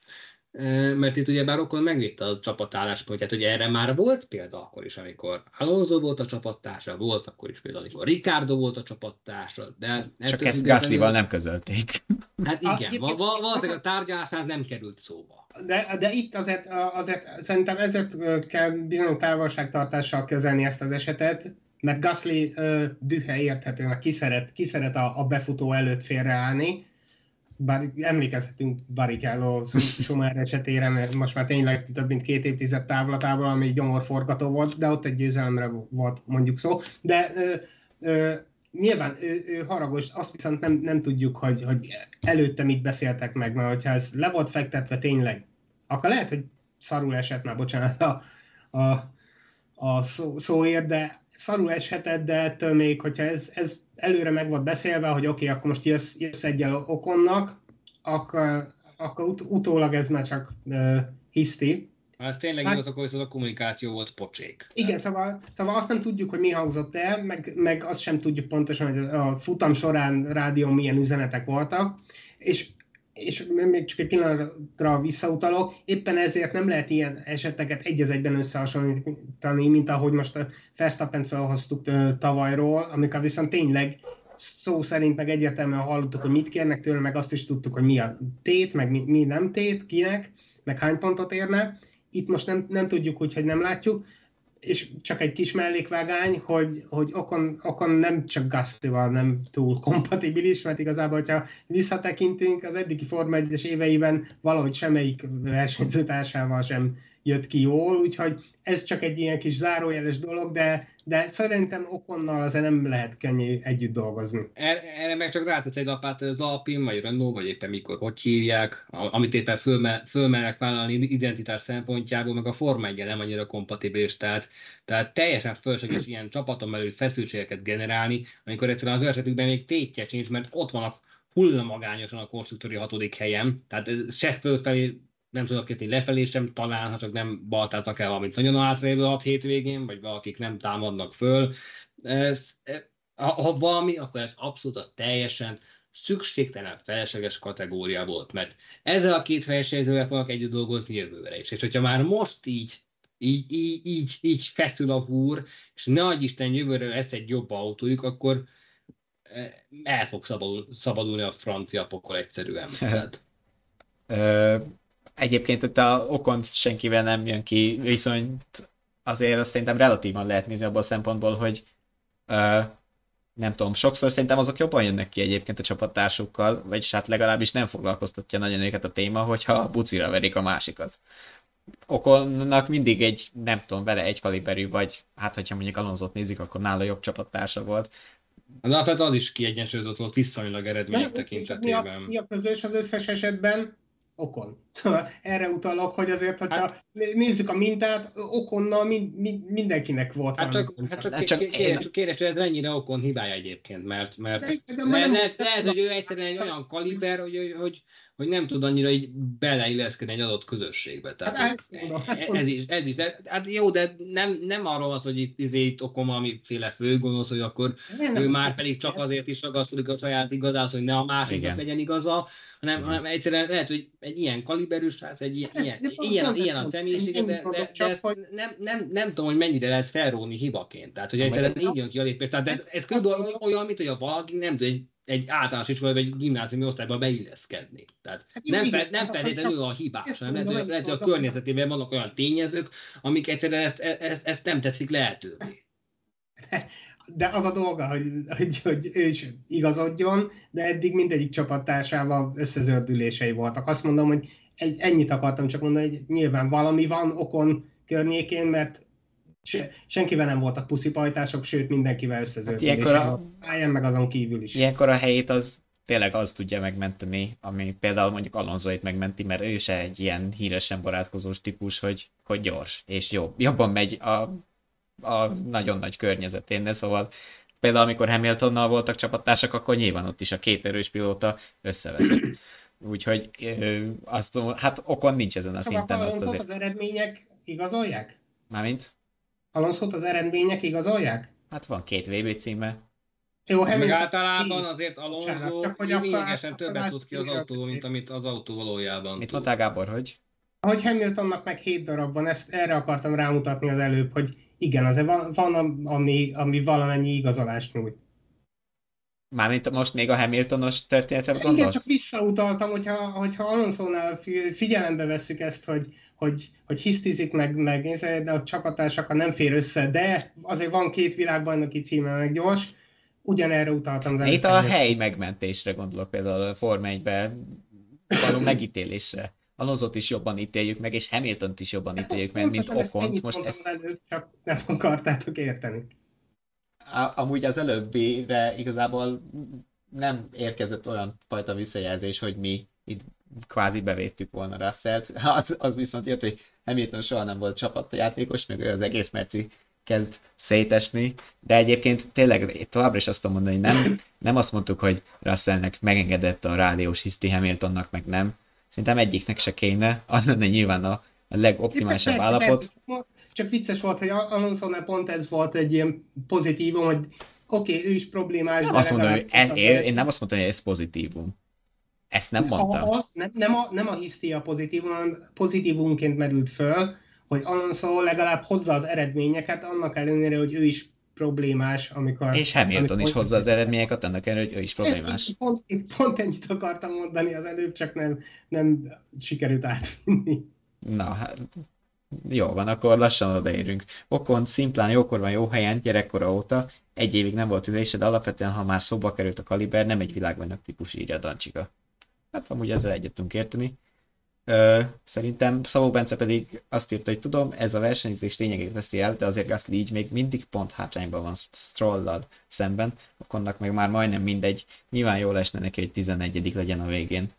mert itt ugye bár Okon megvitte a csapatálláspontját, hogy erre már volt példa akkor is, amikor Alonso volt a csapattársa, volt akkor is például, amikor Ricardo volt a csapattársa, de... Csak ezt Gasly-val nem közölték. Hát igen, val- valószínűleg a tárgyalásnál nem került szóba. De, de itt azért, azért szerintem ezért kell bizonyos távolságtartással kezelni ezt az esetet, mert Gasly dühe érthetően ki szeret, ki szeret a, a befutó előtt félreállni, bár emlékezhetünk Barrichello Schumer esetére, mert most már tényleg több mint két évtized távlatával, ami gyomorforgató volt, de ott egy győzelemre volt mondjuk szó. De ö, ö, nyilván ő, ő haragos, azt viszont nem, nem tudjuk, hogy, hogy előtte mit beszéltek meg, mert hogyha ez le volt fektetve tényleg, akkor lehet, hogy szarul esett már, bocsánat, a, a, a szó, szóért, de szarul eshetett, de ettől még, hogyha ez, ez előre meg volt beszélve, hogy oké, okay, akkor most jössz, jössz egyel okonnak, akkor, akkor ut- utólag ez már csak uh, hiszti. Ha ez tényleg hát, igaz, akkor ez a kommunikáció volt pocsék. Igen, szóval, szóval azt nem tudjuk, hogy mi hangzott el, meg, meg azt sem tudjuk pontosan, hogy a futam során rádió milyen üzenetek voltak, és és még csak egy pillanatra visszautalok, éppen ezért nem lehet ilyen eseteket egy egyben összehasonlítani, mint ahogy most a Verstappen felhoztuk tavalyról, amikor viszont tényleg szó szerint meg egyértelműen hallottuk, hogy mit kérnek tőle, meg azt is tudtuk, hogy mi a tét, meg mi, mi nem tét, kinek, meg hány pontot érne. Itt most nem, nem tudjuk, úgyhogy nem látjuk és csak egy kis mellékvágány, hogy, hogy Okon, Okon nem csak Gasly-val nem túl kompatibilis, mert igazából, hogyha visszatekintünk, az eddigi Forma 1 éveiben valahogy semmelyik versenyzőtársával sem jött ki jól, úgyhogy ez csak egy ilyen kis zárójeles dolog, de, de szerintem Okonnal azért nem lehet könnyű együtt dolgozni. Erre, erre meg csak rátesz egy lapát az Alpin, vagy Renault, vagy éppen mikor, hogy hívják, amit éppen fölme, fölmernek vállalni identitás szempontjából, meg a Forma 1 nem annyira kompatibilis, tehát, tehát teljesen fölösleges ilyen csapaton belül feszültségeket generálni, amikor egyszerűen az esetükben még tétje sincs, mert ott vannak hullamagányosan a konstruktori hatodik helyem, tehát se fölfelé nem tudok kérni lefelé sem talán, ha csak nem baltáznak el valamit nagyon átrévő hat hétvégén, vagy valakik nem támadnak föl. Ez, e, ha, ha valami, akkor ez abszolút a teljesen szükségtelen felesleges kategória volt, mert ezzel a két versenyzővel fognak együtt dolgozni jövőre is. És hogyha már most így így, így, így, így feszül a húr, és ne adj Isten jövőre lesz egy jobb autójuk, akkor e, el fog szabadul, szabadulni a francia pokol egyszerűen. Tehát. Egyébként ott a okon senkivel nem jön ki, viszont azért azt szerintem relatívan lehet nézni abból a szempontból, hogy uh, nem tudom, sokszor szerintem azok jobban jönnek ki egyébként a csapattársukkal, vagyis hát legalábbis nem foglalkoztatja nagyon őket a téma, hogyha bucira verik a másikat. Okonnak mindig egy, nem tudom, vele egy kaliberű, vagy hát hogyha mondjuk Alonzot nézik, akkor nála jobb csapattársa volt. Az alapvetően az is kiegyensúlyozott volt viszonylag eredmények Mi a, tekintetében. mi a közös az összes esetben? Okon. Szóval erre utalok, hogy azért, hogyha hát, nézzük a mintát, okonnal mind, mind, mindenkinek volt Hát valami csak, hát csak, Hát csak csak kérem, én- csak kérem, hogy ez mennyire okon hibája egyébként, mert, mert De- de le, lehet, lehet, hogy ő egyszerűen egy olyan kaliber, hogy, hogy, hogy nem tud annyira így beleilleszkedni egy adott közösségbe. Tehát Hát ez, hát ez, ez, is, ez is, hát jó, de nem, nem arról van szó, hogy itt, izé, itt okom valamiféle főgonosz, hogy akkor Nem, ő nem, már pedig csak azért is ragaszkodik a saját igazához, hogy ne a másiknak legyen igaza, hanem, Igen. hanem egyszerűen lehet, hogy egy ilyen kaliberű srác, egy ilyen, Ez- ilyen, ilyen, ilyen a személyisége, én de, de, de ezt nem, nem, nem tudom, hogy mennyire lehet felróni hibaként. Tehát, hogy egyszerűen így jön ki a lépés. Tehát ez, ez körülbelül olyan, mint hogy a valaki nem tud egy, egy általános iskola vagy egy gimnáziumi osztályba beilleszkedni. Tehát Hát jó, nem, igen, nem hát feltétlenül a hibás, hanem lehet, hogy, lehet, hogy a környezetében vannak olyan tényezők, amik egyszerűen ezt, ezt, ezt nem teszik lehetővé. De az a dolga, hogy, hogy, hogy ő is igazodjon, de eddig mindegyik csapattársával összezördülései voltak. Azt mondom, hogy egy, ennyit akartam csak mondani, hogy nyilván valami van okon környékén, mert senkivel nem voltak puszipajtások, sőt mindenkivel összezördülései Hát ilyenkor a-. Pályán meg azon kívül is. Ilyenkor a helyét az tényleg az tudja megmenteni, ami például mondjuk Alonsoit megmenti, mert ő se egy ilyen híresen barátkozós típus, hogy, hogy gyors és jobb. Jobban megy a, a nagyon nagy környezetén, de szóval például amikor Hamiltonnal voltak csapattársak, akkor nyilván ott is a két erős pilóta összeveszett. Úgyhogy ö, azt hát okon nincs ezen a szinten, azt azért. az eredmények igazolják? Mármint? Alonso az eredmények igazolják? Hát van két VB címe. Jó, Meg Hamilton- általában azért Alonso hogy lényegesen többet tud ki az autóból, hogy- mint amit az autó valójában Mit mondtál Gábor, hogy? Ahogy Hamiltonnak meg 7 darab van, ezt erre akartam rámutatni az előbb, hogy igen, azért van, van ami, ami valamennyi igazolást nyújt. Mármint most még a Hamiltonos történetre Igen, gondolsz? csak visszautaltam, hogyha, hogyha Alonso-nál fi- figyelembe vesszük ezt, hogy, hogy, hogy hisztizik meg, meg de a csapatársakkal nem fér össze, de azért van két világbajnoki címe, meg gyors, ugyanerre utaltam. az Itt a hely megmentésre gondolok például a Forma 1-be való megítélésre. Alonzot is jobban ítéljük meg, és Hamiltont is jobban ítéljük meg, mint Okont. Most ezt, előbb, csak nem akartátok érteni. amúgy az előbbire igazából nem érkezett olyan fajta visszajelzés, hogy mi itt kvázi bevédtük volna Russellt. Az, az viszont jött, hogy Hamilton soha nem volt csapatjátékos, meg az egész merci kezd szétesni, de egyébként tényleg továbbra is azt tudom mondani, hogy nem, nem azt mondtuk, hogy Russellnek megengedett a rádiós hiszti Hamiltonnak, meg nem. Szerintem egyiknek se kéne, az lenne nyilván a, a legoptimálisabb Persze, állapot. persze. Csak vicces volt, hogy alonso pont ez volt egy ilyen pozitívum, hogy oké, okay, ő is problémás, Nem azt mondom, hogy ez, én, én nem azt mondtam, hogy ez pozitívum. Ezt nem mondtam. A, az, nem, nem, a, nem a hisztia pozitívum, pozitívumként merült föl, hogy Alonso legalább hozza az eredményeket, annak ellenére, hogy ő is problémás, amikor... És Hamilton amikor- is hozza az eredményeket, annak ellenére, hogy ő is problémás. Pont, pont ennyit akartam mondani az előbb, csak nem, nem sikerült átvinni. Na, hát, jó van, akkor lassan odaérünk. Okon szimplán jókorban jó helyen, gyerekkora óta, egy évig nem volt ülése, de alapvetően, ha már szóba került a kaliber, nem egy világbajnok típus, írja Dancsika. Hát amúgy ezzel egyet tudunk érteni. Ö, szerintem Szabó Bence pedig azt írta, hogy tudom, ez a versenyzés lényegét veszi el, de azért Gasly így még mindig pont hátrányban van Strollal szemben, Okonnak meg már majdnem mindegy, nyilván jól esne neki, hogy 11 legyen a végén.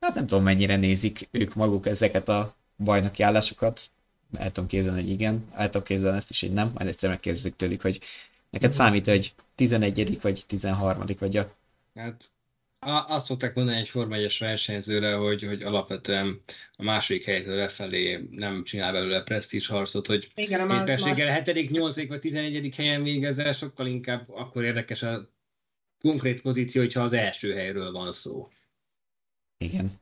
Hát nem tudom, mennyire nézik ők maguk ezeket a bajnoki állásokat. El tudom képzelni, hogy igen, el tudom képzelni ezt is, hogy nem, majd egyszer megkérdezzük tőlük, hogy neked számít, hogy 11 vagy 13 vagy a... Hát azt szokták mondani egy Forma 1-es versenyzőre, hogy, hogy alapvetően a második helytől lefelé nem csinál belőle presztízs harcot, hogy Igen, Éppenséggel 7., 8. vagy 11. helyen végezzel, sokkal inkább akkor érdekes a konkrét pozíció, hogyha az első helyről van szó. Igen.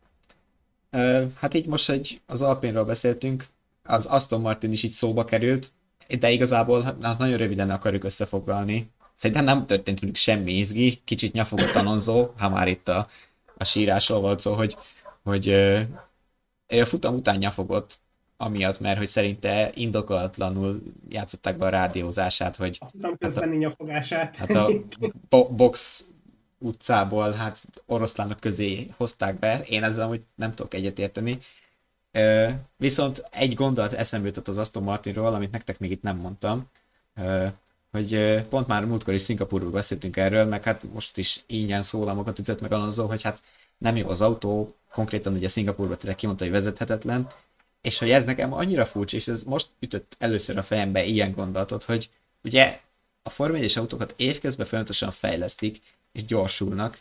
Hát így most, hogy az Alpinról beszéltünk, az Aston Martin is így szóba került, de igazából hát nagyon röviden akarjuk összefoglalni. Szerintem nem történt velük semmi izgi, kicsit nyafogott Alonso, ha már itt a, a sírásról volt szó, hogy, hogy ő a futam után nyafogott, amiatt, mert hogy szerinte indokolatlanul játszották be a rádiózását, hogy A futam közben nincs a fogását. hát a bo- box utcából hát oroszlánok közé hozták be. Én ezzel amúgy nem tudok egyetérteni. Ö, viszont egy gondolat eszembe jutott az Aston Martinról, amit nektek még itt nem mondtam, ö, hogy pont már múltkor is Szingapurról beszéltünk erről, meg hát most is ingyen szólamokat ütött meg Alonso, hogy hát nem jó az autó, konkrétan ugye Szingapurban tényleg kimondta, hogy vezethetetlen, és hogy ez nekem annyira furcsa, és ez most ütött először a fejembe ilyen gondolatot, hogy ugye a Forma 1 autókat évközben folyamatosan fejlesztik, és gyorsulnak.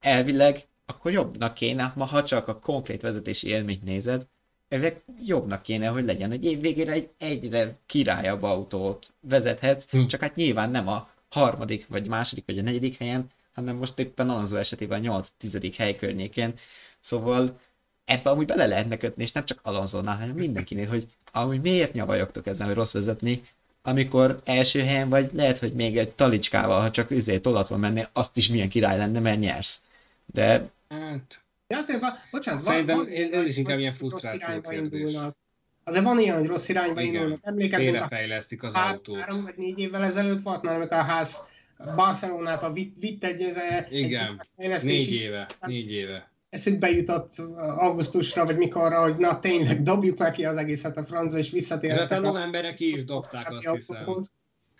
Elvileg akkor jobbnak kéne, ma ha csak a konkrét vezetési élményt nézed, elvileg jobbnak kéne, hogy legyen, hogy év végére egy egyre királyabb autót vezethetsz, Hm. csak hát nyilván nem a harmadik, vagy második, vagy a negyedik helyen, hanem most éppen Alonso esetében a 8-10. hely környékén. Szóval ebbe amúgy bele lehetne kötni, és nem csak Alonso-nál, hanem mindenkinél, hogy amúgy miért nyavajogtok ezen, hogy rossz vezetni, amikor első helyen vagy, lehet, hogy még egy talicskával, ha csak izé tolatva mennél, azt is milyen király lenne, mert nyersz. De Hát, Ja, azért van, bocsánat, Szerintem van, ez- ez is inkább ilyen frusztráció kérdés. indulnak. Azért van ilyen, hogy rossz irányba Igen. indulnak. Emlékezünk, a félrefejlesztik az há- autót. három vagy négy évvel ezelőtt volt már, amikor a ház Barcelonát a vitt, vitt egy, ez, Igen. egy Négy éve, négy éve. eszükbe jutott augusztusra, vagy mikorra, hogy na tényleg dobjuk meg ki az egészet a francba, és És aztán visszatérhetek a novemberre ki is dobták, azt hiszem.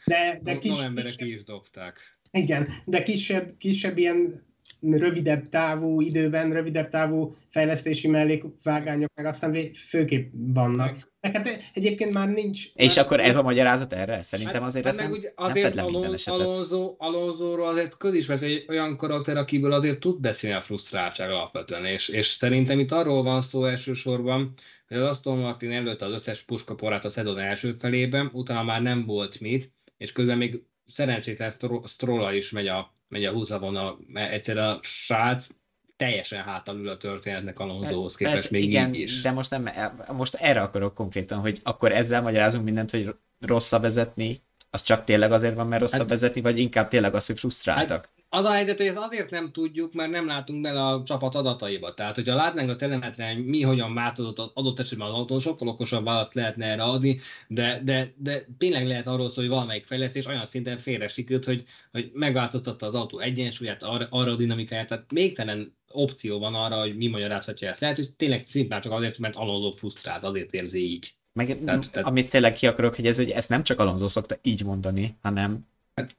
De, de No- kis, Novemberre kisebb, ki is dobták. igen, de kisebb, kisebb ilyen rövidebb távú időben, rövidebb távú fejlesztési mellékvágányok meg aztán vé- főképp vannak. Meg hát egyébként már nincs... és már, akkor ez a magyarázat erre? Szerintem azért hát ez meg nem, ugye nem azért fed le minden Alon- esetet. Alonso, Alonsoról azért közismert egy olyan karakter, akiből azért tud beszélni a frusztráltság alapvetően, és, és szerintem itt arról van szó elsősorban, hogy az Aston Martin előtt az összes puskaporát a szezon első felében, utána már nem volt mit, és közben még szerencsétlen Stro- Strolla is megy a, megy a húzavona, mert egyszerűen a srác teljesen hátal ül a történetnek Alonsohoz képest Persze, még igen, így is. de most, nem, most erre akarok konkrétan, hogy akkor ezzel magyarázunk mindent, hogy rosszabb vezetni, az csak tényleg azért van, mert rosszabb Hát- vezetni, vagy inkább tényleg az, hogy frusztráltak? Az a helyzet, hogy ezt azért nem tudjuk, mert nem látunk bele a csapat adataiba. Tehát, hogyha látnánk a telemetrán, hogy mi hogyan változott az adott esetben az autón, sokkal okosabb választ lehetne erre adni, de, de, de tényleg lehet arról szó, hogy valamelyik fejlesztés olyan szinten félre sikerült, hogy, hogy megváltoztatta az autó egyensúlyát, arra, arra a dinamikáját, tehát végtelen opció van arra, hogy mi magyarázhatja ezt. Lehet, hogy tényleg szimplán csak azért, mert Alonso frusztrált, azért érzi így. Meg Tehát- tehát- amit tényleg ki akarok, hogy ez, hogy ezt nem csak Alonso szokta így mondani, hanem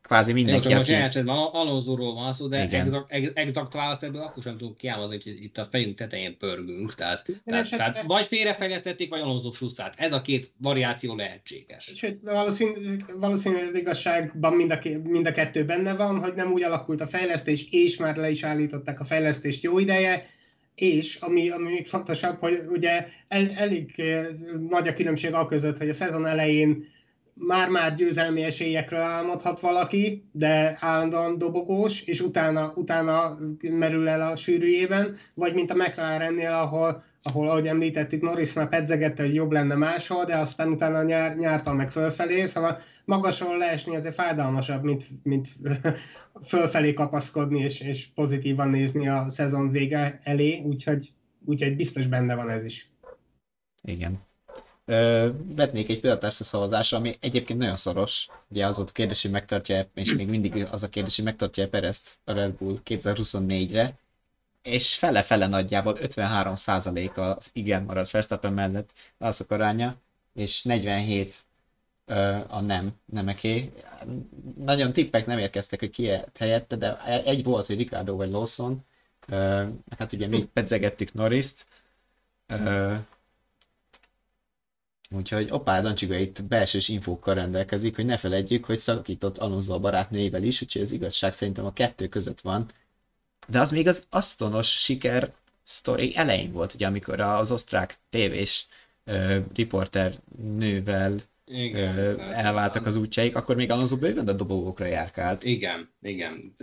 kvázi Mindenki, most aki... esetben Alonsoról van szó, de exakt, ex, exakt választ ebből akkor sem tudunk kiállni, hogy itt a fejünk tetején pörgünk. Tehát, tehát, tehát vagy félrefejlesztették, vagy Alonso frusztrált. Ez a két variáció lehetséges. Sőt, valószínű, valószínűleg az igazságban mind a, ké- mind a kettő benne van, hogy nem úgy alakult a fejlesztés, és már le is állították a fejlesztést jó ideje, és ami, ami még fontosabb, hogy ugye el, elég eh, nagy a különbség a között, hogy a szezon elején már-már győzelmi esélyekről álmodhat valaki, de állandóan dobogós, és utána, utána merül el a sűrűjében, vagy mint a McLarennél, ahol, ahol ahogy említettük, Norrisnak pedzegette, hogy jobb lenne máshol, de aztán utána nyár, nyártan meg fölfelé, szóval magasról leesni azért fájdalmasabb, mint, mint fölfelé kapaszkodni és, és pozitívan nézni a szezon vége elé, úgyhogy, úgyhogy biztos benne van ez is. Igen. Ö, vetnék egy pillanatást szavazásra, ami egyébként nagyon szoros. Ugye az volt a kérdés, hogy megtartja és még mindig az a kérdés, hogy megtartja Perezt a Red Bull 2024-re, és fele-fele nagyjából 53% az igen marad Verstappen mellett azok aránya, és 47 ö, a nem, nemeké. Nagyon tippek nem érkeztek, hogy ki helyette, de egy volt, hogy Ricardo vagy Lawson. Ö, hát ugye mi pedzegettük Norriszt. Ö, Úgyhogy Opál Dancsiga itt belsős infókkal rendelkezik, hogy ne feledjük, hogy szakított Alonso a barátnőjével is, úgyhogy az igazság szerintem a kettő között van. De az még az asztonos siker sztori elején volt, ugye, amikor az osztrák tévés uh, riporter nővel ö, elváltak az útjaik, akkor még Alonso bőven a dobogókra járkált. Igen, igen.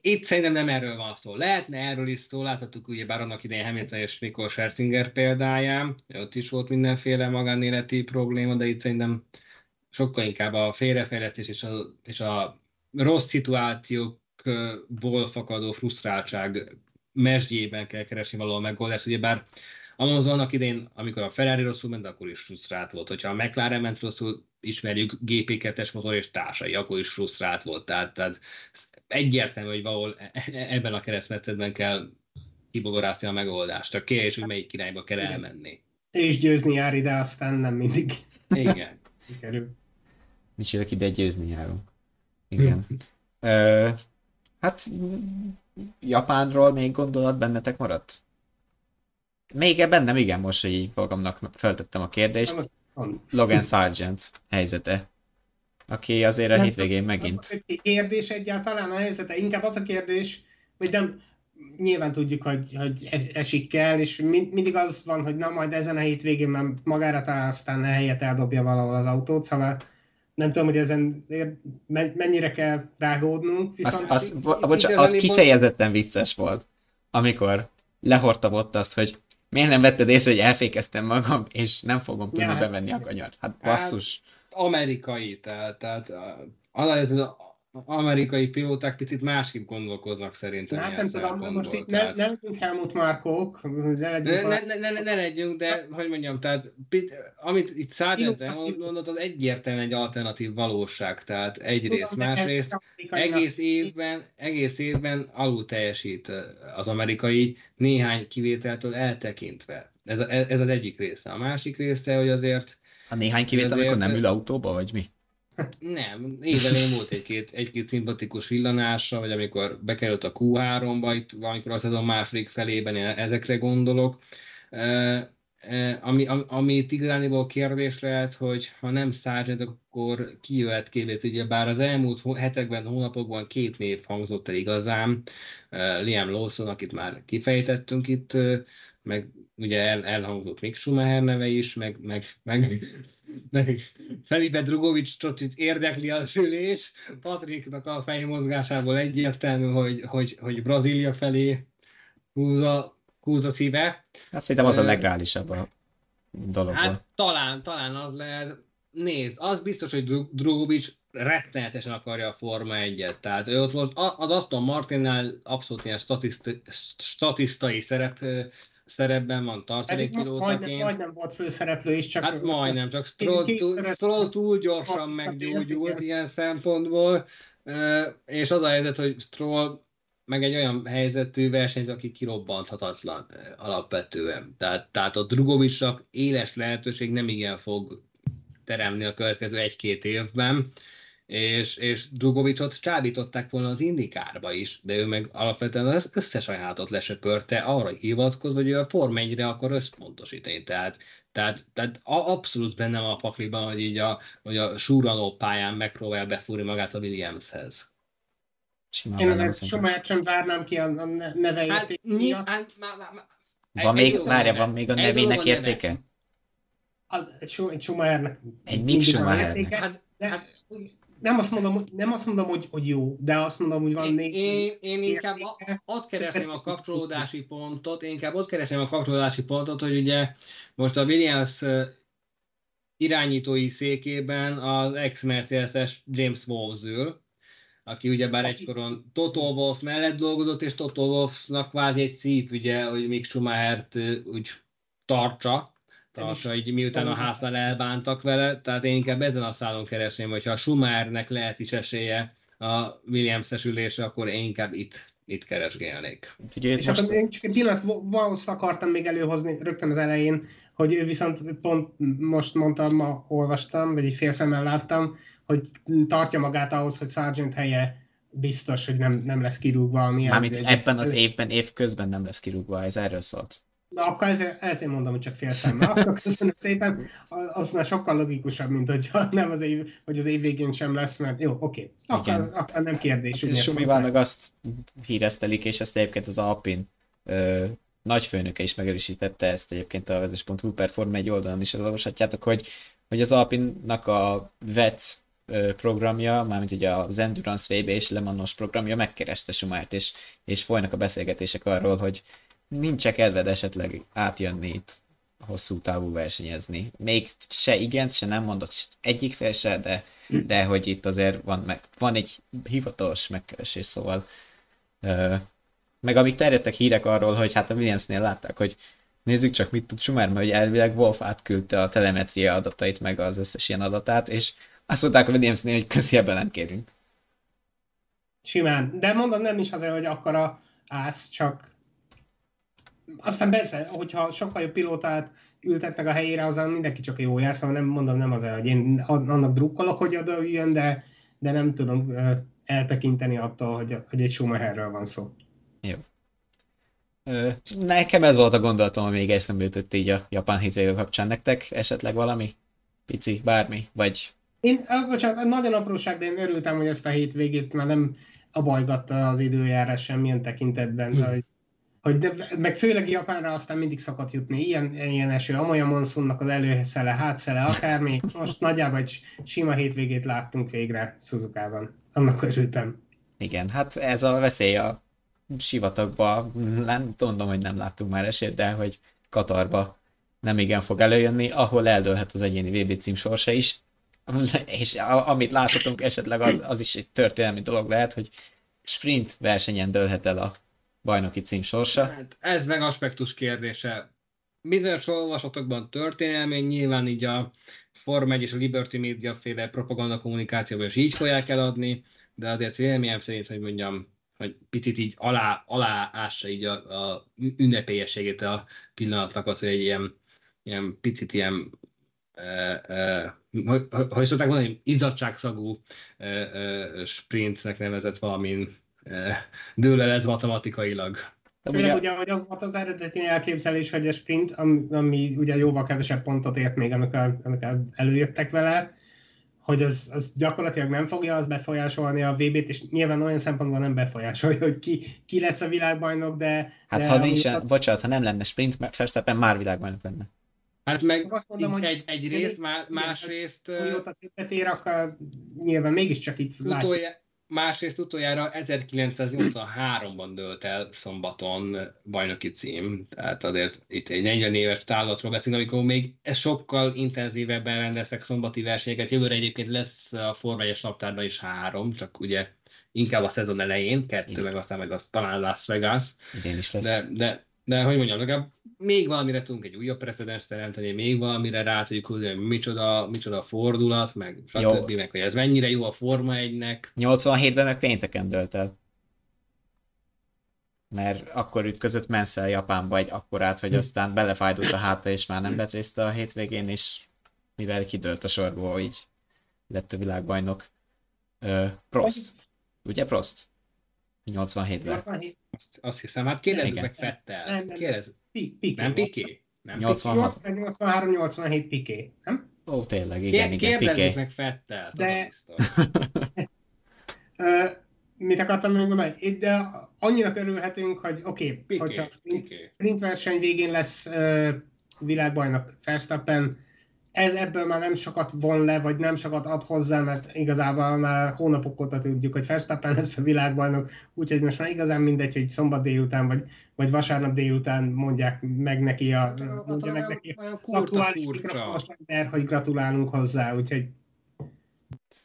Itt szerintem nem erről van szó. Lehetne erről is szó, láthattuk ugye bár annak idején Hamilton és Mikol Scherzinger példáján, ott is volt mindenféle magánéleti probléma, de itt szerintem sokkal inkább a félrefejlesztés és a, és a rossz szituációkból fakadó frusztráltság mesdjében kell keresni valahol megoldást, ugye bár Alonso annak idén, amikor a Ferrari rosszul ment, akkor is frusztrált volt. Hogyha a McLaren ment rosszul, ismerjük GP2-es motor és társai, akkor is frusztrált volt. Tehát, tehát egyértelmű, hogy valahol e- e- ebben a keresztmetszetben kell kibogorászni a megoldást. A kérdés, hogy melyik irányba kell elmenni. És győzni jár ide, aztán nem mindig Igen. sikerül. Micsoda ide győzni járunk. Igen. Ö, hát Japánról még gondolat bennetek maradt? Még bennem igen, most, hogy így magamnak feltettem a kérdést. Logan Sargent helyzete, aki azért a hétvégén megint. Kérdés egyáltalán a helyzete, inkább az a kérdés, hogy nem, nyilván tudjuk, hogy, hogy es- esik kell, és mind, mindig az van, hogy na majd ezen a hétvégén már magára talál, aztán a helyet eldobja valahol az autót, szóval nem tudom, hogy ezen mennyire kell rágódnunk, Az, viszont az, i- bocs, az kifejezetten vicces volt, amikor lehordtam ott azt, hogy miért nem vetted észre, hogy elfékeztem magam, és nem fogom tudni Ja. bevenni a kanyart. Hát basszus. amerikai, tehát, tehát az amerikai pilóták picit másképp gondolkoznak szerintem hát nem tudom, szempontból. most itt ne, tehát- ne legyünk Helmut Márkók, ne legyünk Ne, ne, ne, ne, ne legyünk, de hogy mondjam, tehát amit itt Sargent Pilóták- mondott, az egyértelműen egy alternatív valóság, tehát egyrészt, Tudom, másrészt egész évben, egész évben alul teljesít az amerikai néhány kivételtől eltekintve. Ez, ez az egyik része. A másik része, hogy azért A néhány kivétel, Azért- amikor nem ül autóba, vagy mi? Nem, évelején volt egy-két, egy-két szimpatikus villanása, vagy amikor bekerült a Q3-ba, itt valamikor a második felében, én ezekre gondolok. E, e, ami, ami, amit igazániból kérdés lehet, hogy ha nem Sargent, akkor ki jöhet képét, ugye bár az elmúlt hetekben, hónapokban két név hangzott el igazán, e, Liam Lawson, akit már kifejtettünk itt, meg ugye el, elhangzott Mick Schumacher neve is, meg, meg, meg, meg Felipe Drugovic csocsit érdekli a sülés. Patricknak a fejmozgásából egyértelmű, hogy, hogy, hogy Brazília felé húzza, húzza szíve. Hát szerintem az a legreálisabb a dologból. Hát talán, talán az lehet. Nézd, az biztos, hogy Dru- Drugovic rettenetesen akarja a Forma 1-et. Tehát ő ott most az Aston Martinnál abszolút ilyen statiszti, statisztai szerep, szerepben van Pedig majdnem, tartalékpilótaként. majdnem volt főszereplő is, csak... Hát majdnem, csak Stroll, túl, Stroll túl gyorsan meggyógyult ilyen szempontból, és az a helyzet, hogy Stroll meg egy olyan helyzetű versenyző, aki kirobbanthatatlan alapvetően. Tehát, tehát a Drugovicsnak éles lehetőség nem igen fog teremni a következő egy-két évben, és, és Drugovicsot csábították volna az indikárba is, de ő meg alapvetően az összes ajánlatot lesöpörte, arra hivatkozva, hogy ő a Form 1-re akar összpontosítani. Tehát, tehát, tehát abszolút bennem a pakliban, hogy így a, hogy a súranó pályán megpróbál befúrni magát a Williamshez. Simán Én azért. Schumacher sem zárnám ki a a ne- neve Hát, miatt. hát, má, má, má. Van még, várja, van még a nevének értéke? Schumachernek. Egy Mick Schumachernek. Hát, de hát Nem azt mondom, nem azt mondom, hogy, hogy jó, de azt mondom, hogy van négy. én, én inkább a- ott keresném a kapcsolódási pontot, én inkább ott keresném a kapcsolódási pontot, hogy ugye most a Williams irányítói székében az ex-Mercedes-es James Wolves ül, aki ugyebár egykoron Toto Wolff mellett dolgozott, és Toto Wolffnak kvázi egy szív, ugye, hogy Mick Schumachert úgy tartsa, tartsa, így miután a háznál elbántak vele, tehát én inkább ezen a szálon keresném, hogyha a Schumachernek lehet is esélye a Williams-es ülésre, akkor én inkább itt, itt keresgélnék. Ugye És most, akkor én csak egy pillanat, Wallace akartam még előhozni rögtön az elején, hogy ő viszont pont most mondtam, ma olvastam, vagy egy fél szemmel láttam, hogy tartja magát ahhoz, hogy Sargent helye biztos, hogy nem, nem lesz kirúgva. Ami mármint ebben az évben, év közben nem lesz kirúgva, ez erről szólt. Na, akkor ezért, ezért mondom, hogy csak fél szemmel. Akkor köszönöm szépen. Az már sokkal logikusabb, mint hogyha nem az év, hogy az év végén sem lesz, mert jó, oké. Akkor, Igen. akkor nem kérdés. Hát, Sumival meg azt híreztelik, és ezt egyébként az Alpin ö, nagyfőnöke is megerősítette ezt egyébként a vezes.hu per Forma 1 oldalon is elolvashatjátok, hogy, hogy az Alpinnak a VEC ö, programja, mármint ugye az Endurance VB és Le Manos programja megkereste Schumachert, és, és folynak a beszélgetések arról, hogy nincs kedved esetleg átjönni itt hosszú távú versenyezni. Még se igen, se nem mondott egyik fél se, de, de hogy itt azért van, meg, van egy hivatalos megkeresés, szóval ö, meg amíg terjedtek hírek arról, hogy hát a Williamsnél látták, hogy nézzük csak, mit tud Schumer, mert elvileg Wolf átküldte a telemetria adatait, meg az összes ilyen adatát, és azt mondták a Williamsnél, hogy közi ebben nem kérünk. Simán. De mondom, nem is azért, hogy akkora ász, csak aztán persze, hogyha sokkal jobb pilótát ültetnek a helyére, azon mindenki csak jó jár, szóval nem mondom, nem azért, hogy én annak drukkolok, hogy oda jön, de, de nem tudom eltekinteni attól, hogy, hogy egy Schumacherről van szó. Jó. Nekem ez volt a gondolatom, ami még eszembe jutott így a japán hétvége kapcsán. Nektek esetleg valami? Pici, bármi? Vagy... Én, bocsánat, nagyon apróság, de én örültem, hogy ezt a hétvégét már nem abajgatta az időjárás semmilyen tekintetben, hm. hogy, hogy de, meg főleg Japánra aztán mindig szakadt jutni. Ilyen, ilyen eső, amolyan monszunnak az előszele, hátszele, akármi. Most nagyjából egy sima hétvégét láttunk végre Suzuka-ban. Annak örültem. Igen, hát ez a veszély a sivatagba, nem tudom, hogy nem láttuk már esélyt, de hogy Katarba nem igen fog előjönni, ahol eldőlhet az egyéni VB cím sorsa is, és amit láthatunk esetleg az, az is egy történelmi dolog lehet, hogy sprint versenyen dőlhet el a bajnoki cím sorsa. Hát ez meg aspektus kérdése. Bizonyos olvasatokban történelmi, nyilván így a Form 1 és a Liberty Media féle propaganda kommunikációban is így fogják eladni, de azért véleményem szerint, hogy mondjam, hogy picit így alá, alá ássa így a, a ünnepélyességét a pillanatnak az, hogy egy ilyen, ilyen picit ilyen e, e, hogy, hogy szokták mondani, izzadságszagú e, e, sprintnek nevezett valamin e, dőle matematikailag. Főleg ugye, hogy az volt az eredeti elképzelés, hogy a sprint, ami, ami ugye jóval kevesebb pontot ért még, amikor, amikor előjöttek vele, hogy az, az gyakorlatilag nem fogja az befolyásolni a VB-t, és nyilván olyan szempontból nem befolyásolja, hogy ki, ki lesz a világbajnok, de... Hát de ha nincs, a... bocsánat, ha nem lenne sprint, Verstappen már világbajnok lenne. Hát meg azt mondom, hogy egy, egy rész, másrészt... Mióta többet ér, akkor nyilván mégiscsak itt utolja, Másrészt utoljára 1983-ban dölt el szombaton bajnoki cím, tehát azért itt egy 40 éves távlatról beszélünk, amikor még sokkal intenzívebben rendeztek szombati versenyeket. Jövőre egyébként lesz a Forma 1 naptárban is három, csak ugye inkább a szezon elején, kettő, Igen. meg aztán meg az talán Las Vegas. Igen is lesz. De, de de hogy mondjam, legalább még valamire tudunk egy újabb precedens teremteni, még valamire rá tudjuk húzni, hogy micsoda, micsoda fordulat, meg stb. meg hogy ez mennyire jó a Forma 1-nek. 87-ben meg pénteken dölt el. Mert akkor ütközött Mansell Japánba egy akkorát, hogy hm. aztán belefájdult a háta, és már nem lett részt a hétvégén, és mivel kidőlt a sorból, így lett a világbajnok. Uh, Prost. Ugye Prost? 87-ben. 87. Azt, azt hiszem, hát kérdezzük Igen. meg Fettel. Nem, nem, Kérdezz... Piké. Nem Piké? Nem 86. 83-87 Piké, nem? Ó, tényleg, igen, igen, Kérdezzük Piké. meg Fettel. De... uh, mit akartam még mondani? De annyira örülhetünk, hogy oké, okay, hogyha sprint, sprint verseny végén lesz uh, világbajnok Verstappen, ez ebből már nem sokat von le, vagy nem sokat ad hozzá, mert igazából már hónapok óta tudjuk, hogy Verstappen lesz a világbajnok, úgyhogy most már igazán mindegy, hogy szombat délután, vagy, vagy vasárnap délután mondják meg neki a, hát, mondja meg neki az aktuális mikrofonos hogy gratulálunk hozzá, úgyhogy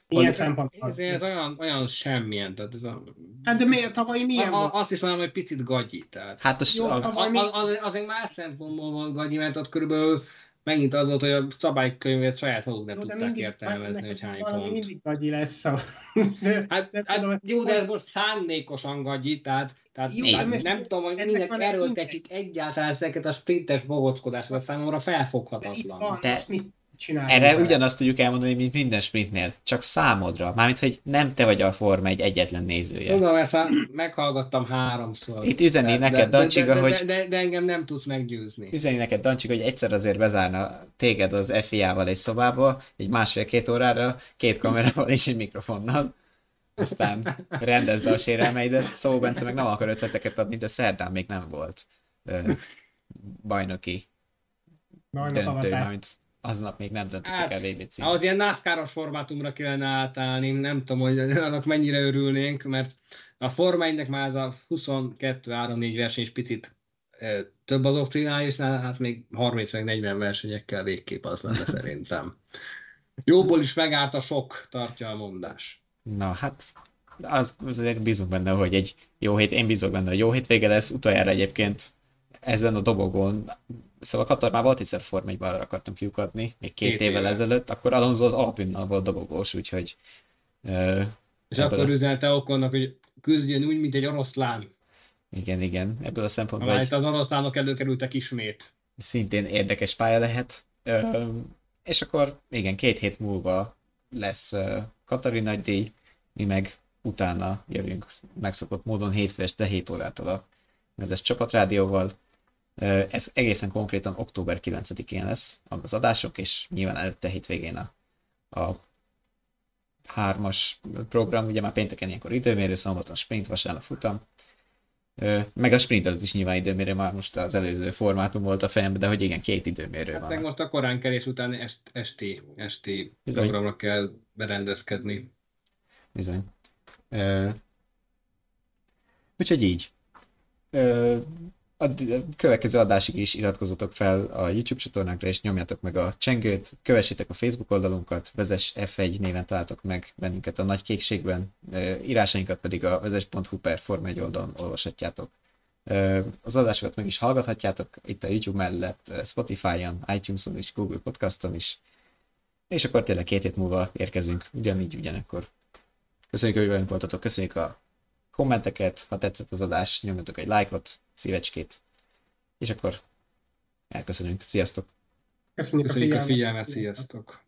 Ilyen szempontból. Ez, ez olyan, olyan semmilyen, tehát ez a... Hát de miért? Tavaly milyen a, a, Azt is mondom, hogy picit gagyi, tehát... Hát az, Jó, a, a, a, az, azért más szempontból van gagyi, mert ott körülbelül megint az volt, hogy a szabálykönyvet saját maguk nem no, tudták mindig, értelmezni, hogy hány pont. Mindig gagyi lesz. A... hát, hát jó, de ez most szándékosan gagyi, tehát, tehát jó, nem, nem tudom, hogy minek erőltetjük egyáltalán ezeket a sprintes bogockodásokat számomra felfoghatatlan. De, de, mit, csinálni. Erre vele. ugyanazt tudjuk elmondani, mint minden sprintnél, csak számodra. Mármint, hogy nem te vagy a Forma egy egyetlen nézője. Tudom, ezt meghallgattam háromszor. Itt üzeni de, neked, de, Dancsiga, de, hogy... De, de, de, engem nem tudsz meggyőzni. Üzeni neked, Dancsiga, hogy egyszer azért bezárna téged az FIA-val egy szobába, egy másfél-két órára, két kamerával és egy mikrofonnal aztán rendezd a sérelmeidet. Szó Bence meg nem akar ötleteket adni, de szerdán még nem volt ö, bajnoki döntő, mármint aznap még nem döntöttek hát, el VB címet. Az ilyen NASCAR-os formátumra kellene átállni, nem tudom, hogy annak mennyire örülnénk, mert a Forma már ez a 22-3-4 verseny is picit több az optimálisnál, hát még 30 40 versenyekkel végképp az lenne szerintem. Jóból is megárt a sok, tartja a mondás. Na hát, az, azért bízunk benne, hogy egy jó hét, én bízok benne, hogy jó hétvége lesz, utoljára egyébként ezen a dobogon Szóval Katar már volt egyszer Form 1 akartam kiukadni, még két, Két évvel éve. ezelőtt, akkor Alonso az Alpinnal volt dobogós, úgyhogy ö, És Ebből akkor üzenelte Okonnak, hogy küzdjön úgy, mint egy oroszlán. igen, igen, ebből a szempontból Amely egy, az oroszlánok előkerültek ismét. szintén érdekes pálya lehet. Ö, és akkor igen, két hét múlva lesz Katari nagydíj, mi meg utána jövünk megszokott módon hétfő este 7 órától a vezes csapatrádióval. Ez egészen konkrétan október 9-én lesz az adások, és nyilván előtte hétvégén a, a hármas program, ugye már pénteken ilyenkor időmérő, szombaton sprint, vasárnap futam. Meg a sprint előtt is nyilván időmérő, már most az előző formátum volt a fejemben, de hogy igen, két időmérő Hát van. meg most a korán kelés után est, esti, esti Bizony. programra kell berendezkedni. Bizony. Ö, úgyhogy így. Ö, a következő adásig is iratkozzatok fel a YouTube csatornánkra, és nyomjátok meg a csengőt, kövessétek a Facebook oldalunkat, vezes F1 néven találtok meg bennünket a nagy kékségben, írásainkat pedig a vezes.hu per Forma 1 oldalon olvashatjátok. Az adásokat meg is hallgathatjátok itt a YouTube mellett, Spotify-on, iTunes-on és Google Podcaston is. És akkor tényleg két hét múlva érkezünk, ugyanígy, ugyanekkor. Köszönjük, hogy velünk voltatok, köszönjük a kommenteket, ha tetszett az adás, nyomjatok egy lájkot, szívecskét, és akkor elköszönünk. Sziasztok! Köszönjük, Köszönjük a figyelmet. figyelmet, sziasztok!